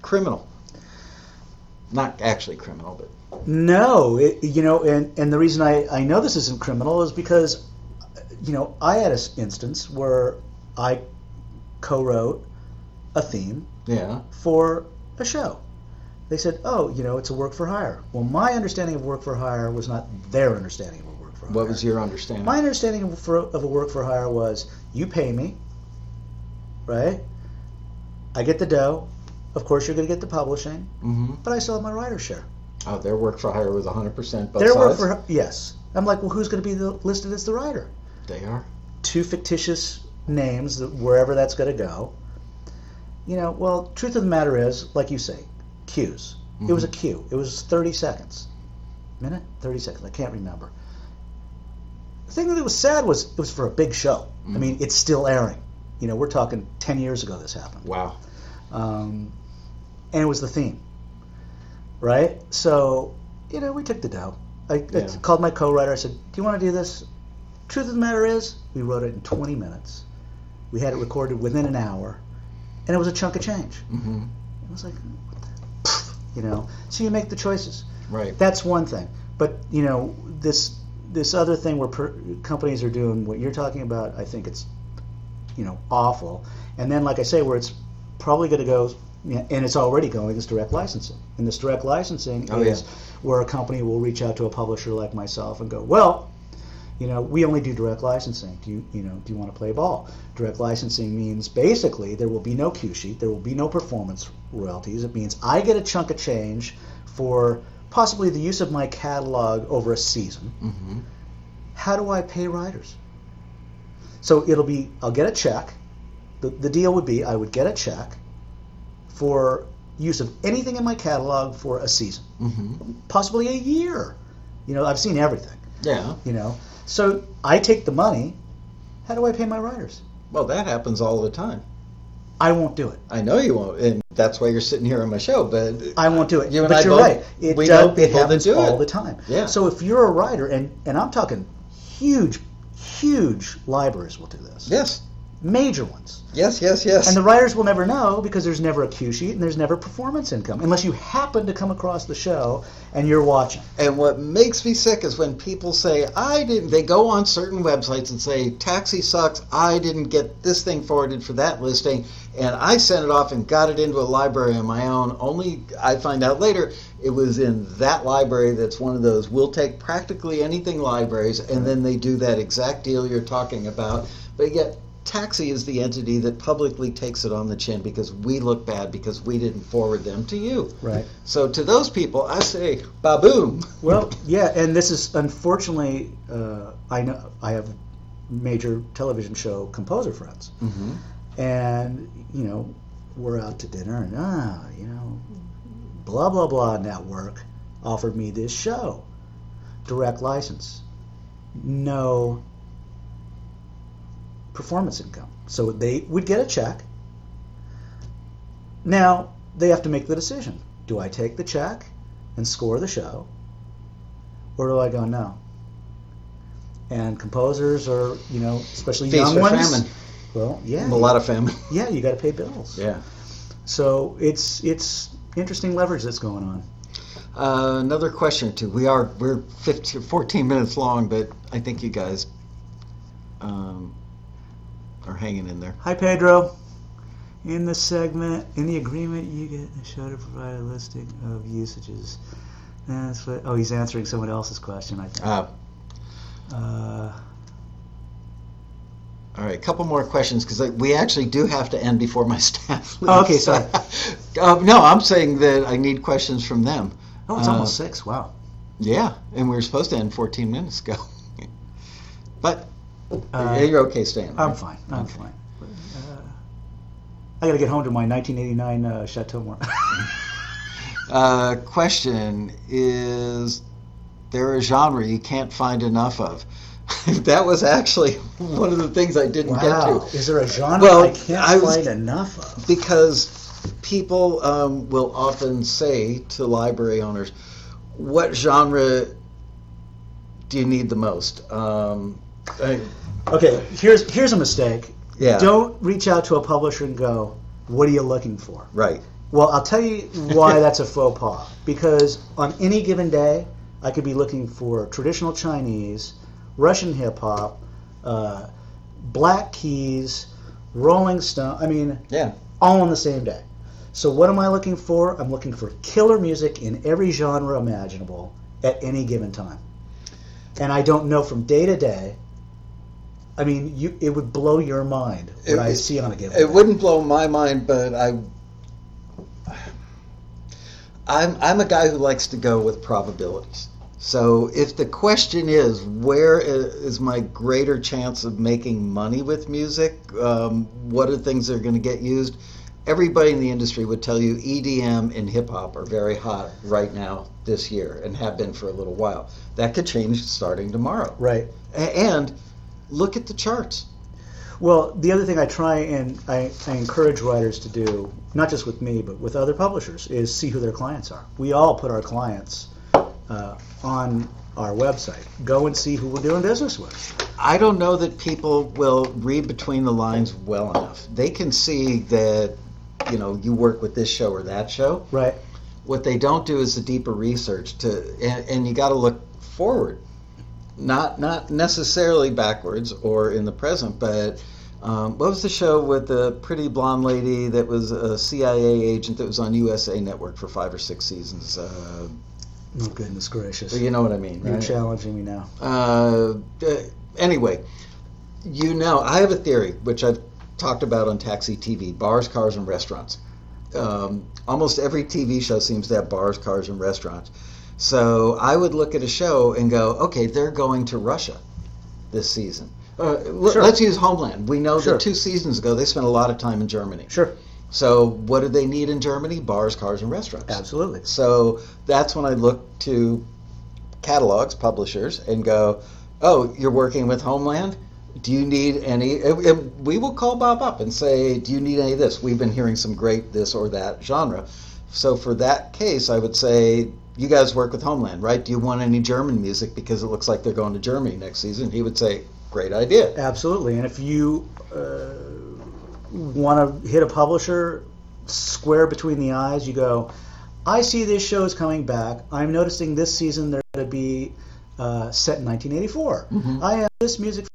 Criminal. Not actually criminal, but No, it, you know, and, and the reason I, I know this isn't criminal is because, you know, I had an instance where I co-wrote a theme yeah. for a show. They said, oh, you know, it's a work for hire. Well, my understanding of work for hire was not their understanding of a work for hire. What was your understanding? My understanding of, for, of a work for hire was you pay me, right? I get the dough. Of course, you're going to get the publishing, hmm but I still have my writer share. Oh, their work for hire was 100% both Their work for yes. I'm like, well, who's going to be the, listed as the writer? They are. Two fictitious names, wherever that's going to go. You know, well, truth of the matter is, like you say, cues. It was a cue. It was 30 seconds. Minute? 30 seconds. I can't remember. The thing that was sad was it was for a big show. I Mhm. mean, it's still airing. You know, we're talking 10 years ago this happened. Wow. Um, and it was the theme, right? So, you know, we took the dough. I, I called my co-writer. I said, "Do you want to do this?" Truth of the matter is, we wrote it in 20 minutes. We had it recorded within an hour, and it was a chunk of change. hmm It was like, you know. So you make the choices. Right. That's one thing. But you know, this this other thing where per, companies are doing what you're talking about, I think it's you know awful. And then, like I say, where it's probably going to go, and it's already going, is direct licensing. And this direct licensing Oh, is yeah. where a company will reach out to a publisher like myself and go, well, you know, we only do direct licensing. Do you, you know, do you want to play ball? Direct licensing means basically there will be no cue sheet, there will be no performance royalties. It means I get a chunk of change for possibly the use of my catalog over a season. hmm How do I pay writers? So it'll be I'll get a check. The, the deal would be I would get a check for use of anything in my catalog for a season, hmm possibly a year. You know, I've seen everything. Yeah. You know, so I take the money. How do I pay my writers? Well, that happens all the time. I won't do it. I know you won't, and that's why you're sitting here on my show. But I won't do it. You and but I you're both- right. It, we does, know it people that do all it. the time. Yeah. So if you're a writer, and and I'm talking huge, huge libraries will do this. yes, Major ones. yes, yes, yes. And the writers will never know because there's never a cue sheet and there's never performance income unless you happen to come across the show and you're watching. And what makes me sick is when people say, I didn't, they go on certain websites and say, Taxi sucks, I didn't get this thing forwarded for that listing, and I sent it off and got it into a library on my own. Only I find out later it was in that library that's one of those, we'll take practically anything libraries, and then they do that exact deal you're talking about. But yet, Taxi is the entity that publicly takes it on the chin because we look bad because we didn't forward them to you. Right. So to those people, I say, baboom. Well, yeah, and this is unfortunately, uh, I know I have major television show composer friends, Mm-hmm. and you know we're out to dinner and ah, you know, blah blah blah network offered me this show, direct license, no performance income, so they would get a check. Now they have to make the decision: do I take the check and score the show? Or do I go no? And composers are, you know, especially Feast young ones. famine. Well, yeah, A lot of famine. <laughs> yeah, you got to pay bills. Yeah. So it's it's interesting leverage that's going on. Uh, another question or two. We are we're 15, 14 minutes long, but I think you guys um, are hanging in there. Hi, Pedro. In the segment, in the agreement, you get the show to provide a listing of usages. That's what. Oh, he's answering someone else's question. I think. Uh, Uh, all right, a couple more questions because we actually do have to end before my <laughs> staff leaves. Oh, okay, sorry. <laughs> uh, no, I'm saying that I need questions from them. oh, it's Uh, almost six. Wow. Yeah, and we were supposed to end 14 minutes ago. <laughs> but Uh, you're okay staying. I'm fine. I'm Okay. fine. Uh, I got to get home to my 1989 uh, Chateau Marmont. <laughs> Uh, question is there a genre you can't find enough of? <laughs> that was actually <laughs> one of the things I didn't wow. get to Is there a genre Well, I can't I was- find enough of? because people um, will often say to library owners, "What genre do you need the most?" Um, Okay, here's here's a mistake. yeah, Don't reach out to a publisher and go, "What are you looking for?" right. Well, I'll tell you why that's a faux pas. Because on any given day, I could be looking for traditional Chinese, Russian hip hop, uh, Black Keys, Rolling Stone. I mean, Yeah, all on the same day. So what am I looking for? I'm looking for killer music in every genre imaginable at any given time. And I don't know from day to day. I mean, you it would blow your mind what It- I see on a given. it day. wouldn't blow my mind, but I. I'm I'm a guy who likes to go with probabilities. So if the question is where is my greater chance of making money with music, um, what are things that are going to get used? Everybody in the industry would tell you EDM and hip hop are very hot right now this year and have been for a little while. That could change starting tomorrow. Right. And look at the charts. Well, the other thing I try and I, I encourage writers to do, not just with me, but with other publishers, is see who their clients are. We all put our clients uh, on our website. Go and see who we're doing business with. I don't know that people will read between the lines well enough. They can see that, you know, you work with this show or that show. Right. What they don't do is the deeper research to, and, and you got to look forward, not not necessarily backwards or in the present, but. Um, what was the show with the pretty blonde lady that was a CIA agent that was on USA Network for five or six seasons? Uh, Oh goodness gracious! you know what I mean, You're challenging me now. Uh, uh, anyway, you know, I have a theory which I've talked about on Taxi TV: bars, cars, and restaurants. Um, almost every TV show seems to have bars, cars, and restaurants. So I would look at a show and go, okay, they're going to Russia this season. Uh, l- Sure. Let's use Homeland. We know Sure. that two seasons ago they spent a lot of time in Germany. Sure. So what do they need in Germany? Bars, cars, and restaurants. Absolutely. So that's when I look to catalogs, publishers, and go, "Oh, you're working with Homeland. Do you need any?" and- we will call Bob up and say, "Do you need any of this? We've been hearing some great this or that genre." So for that case, I would say, "You guys work with Homeland, right? Do you want any German music because it looks like they're going to Germany next season?" He would say, "Great idea." Absolutely. And if you uh, want to hit a publisher square between the eyes, you go, I see this show is coming back. I'm noticing this season they're going to be uh, set in 1984. Mhm. I have this music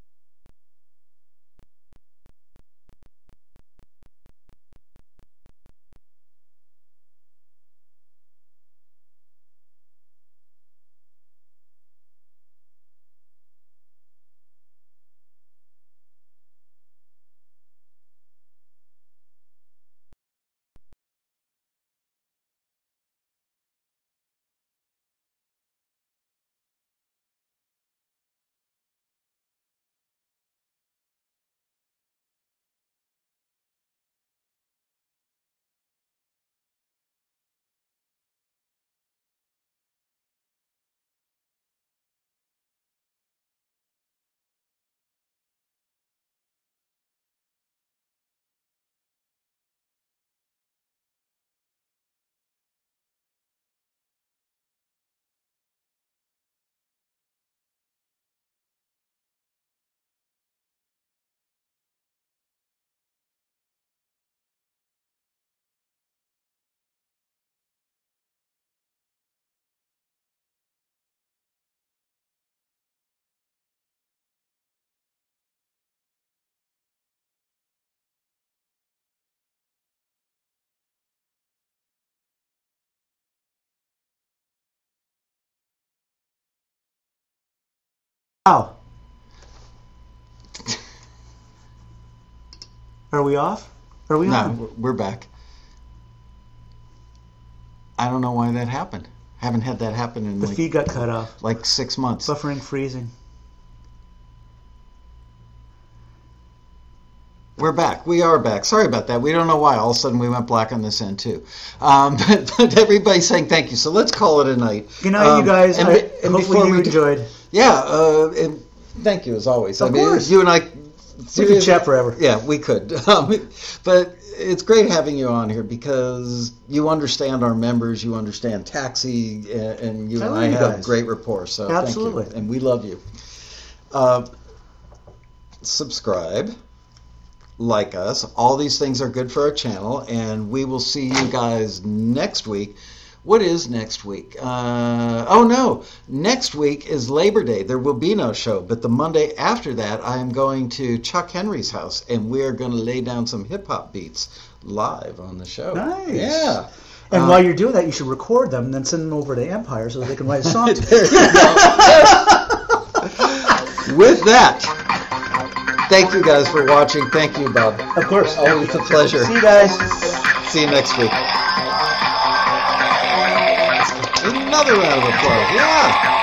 Wow. Are we off? Are we No, on? we're back. I don't know why that happened. Haven't had that happen in The like, feed got cut off. like six months. Buffering, freezing. We're back. We are back. Sorry about that. We don't know why. All of a sudden we went black on this end too. Um, <laughs> but, but everybody's saying thank you. So let's call it a night. Good night, Um, you guys. and I, and hopefully you we do- enjoyed. Yeah. Uh, and thank you as always. Of I mean, course. you and I. We could chat forever. Yeah, we could. <laughs> Um, but it's great having you on here because you understand our members, you understand taxi, and, and you I and I have guys. great rapport. So Absolutely. thank you, and we love you. Uh, subscribe, like us. All these things are good for our channel, and we will see you guys next week. What is next week? Uh, oh no, next week is Labor Day. There will be no show, but the Monday after that, I am going to Chuck Henry's house, and we are going to lay down some hip hop beats live on the show. Nice. Yeah. And Um, while you're doing that, you should record them and then send them over to Empire so they can write a song. <laughs> to. There you go. <laughs> With that, thank you guys for watching. Thank you, Bob. Of course. Always a pleasure. See you guys. See you next week. Another round of applause. Yeah.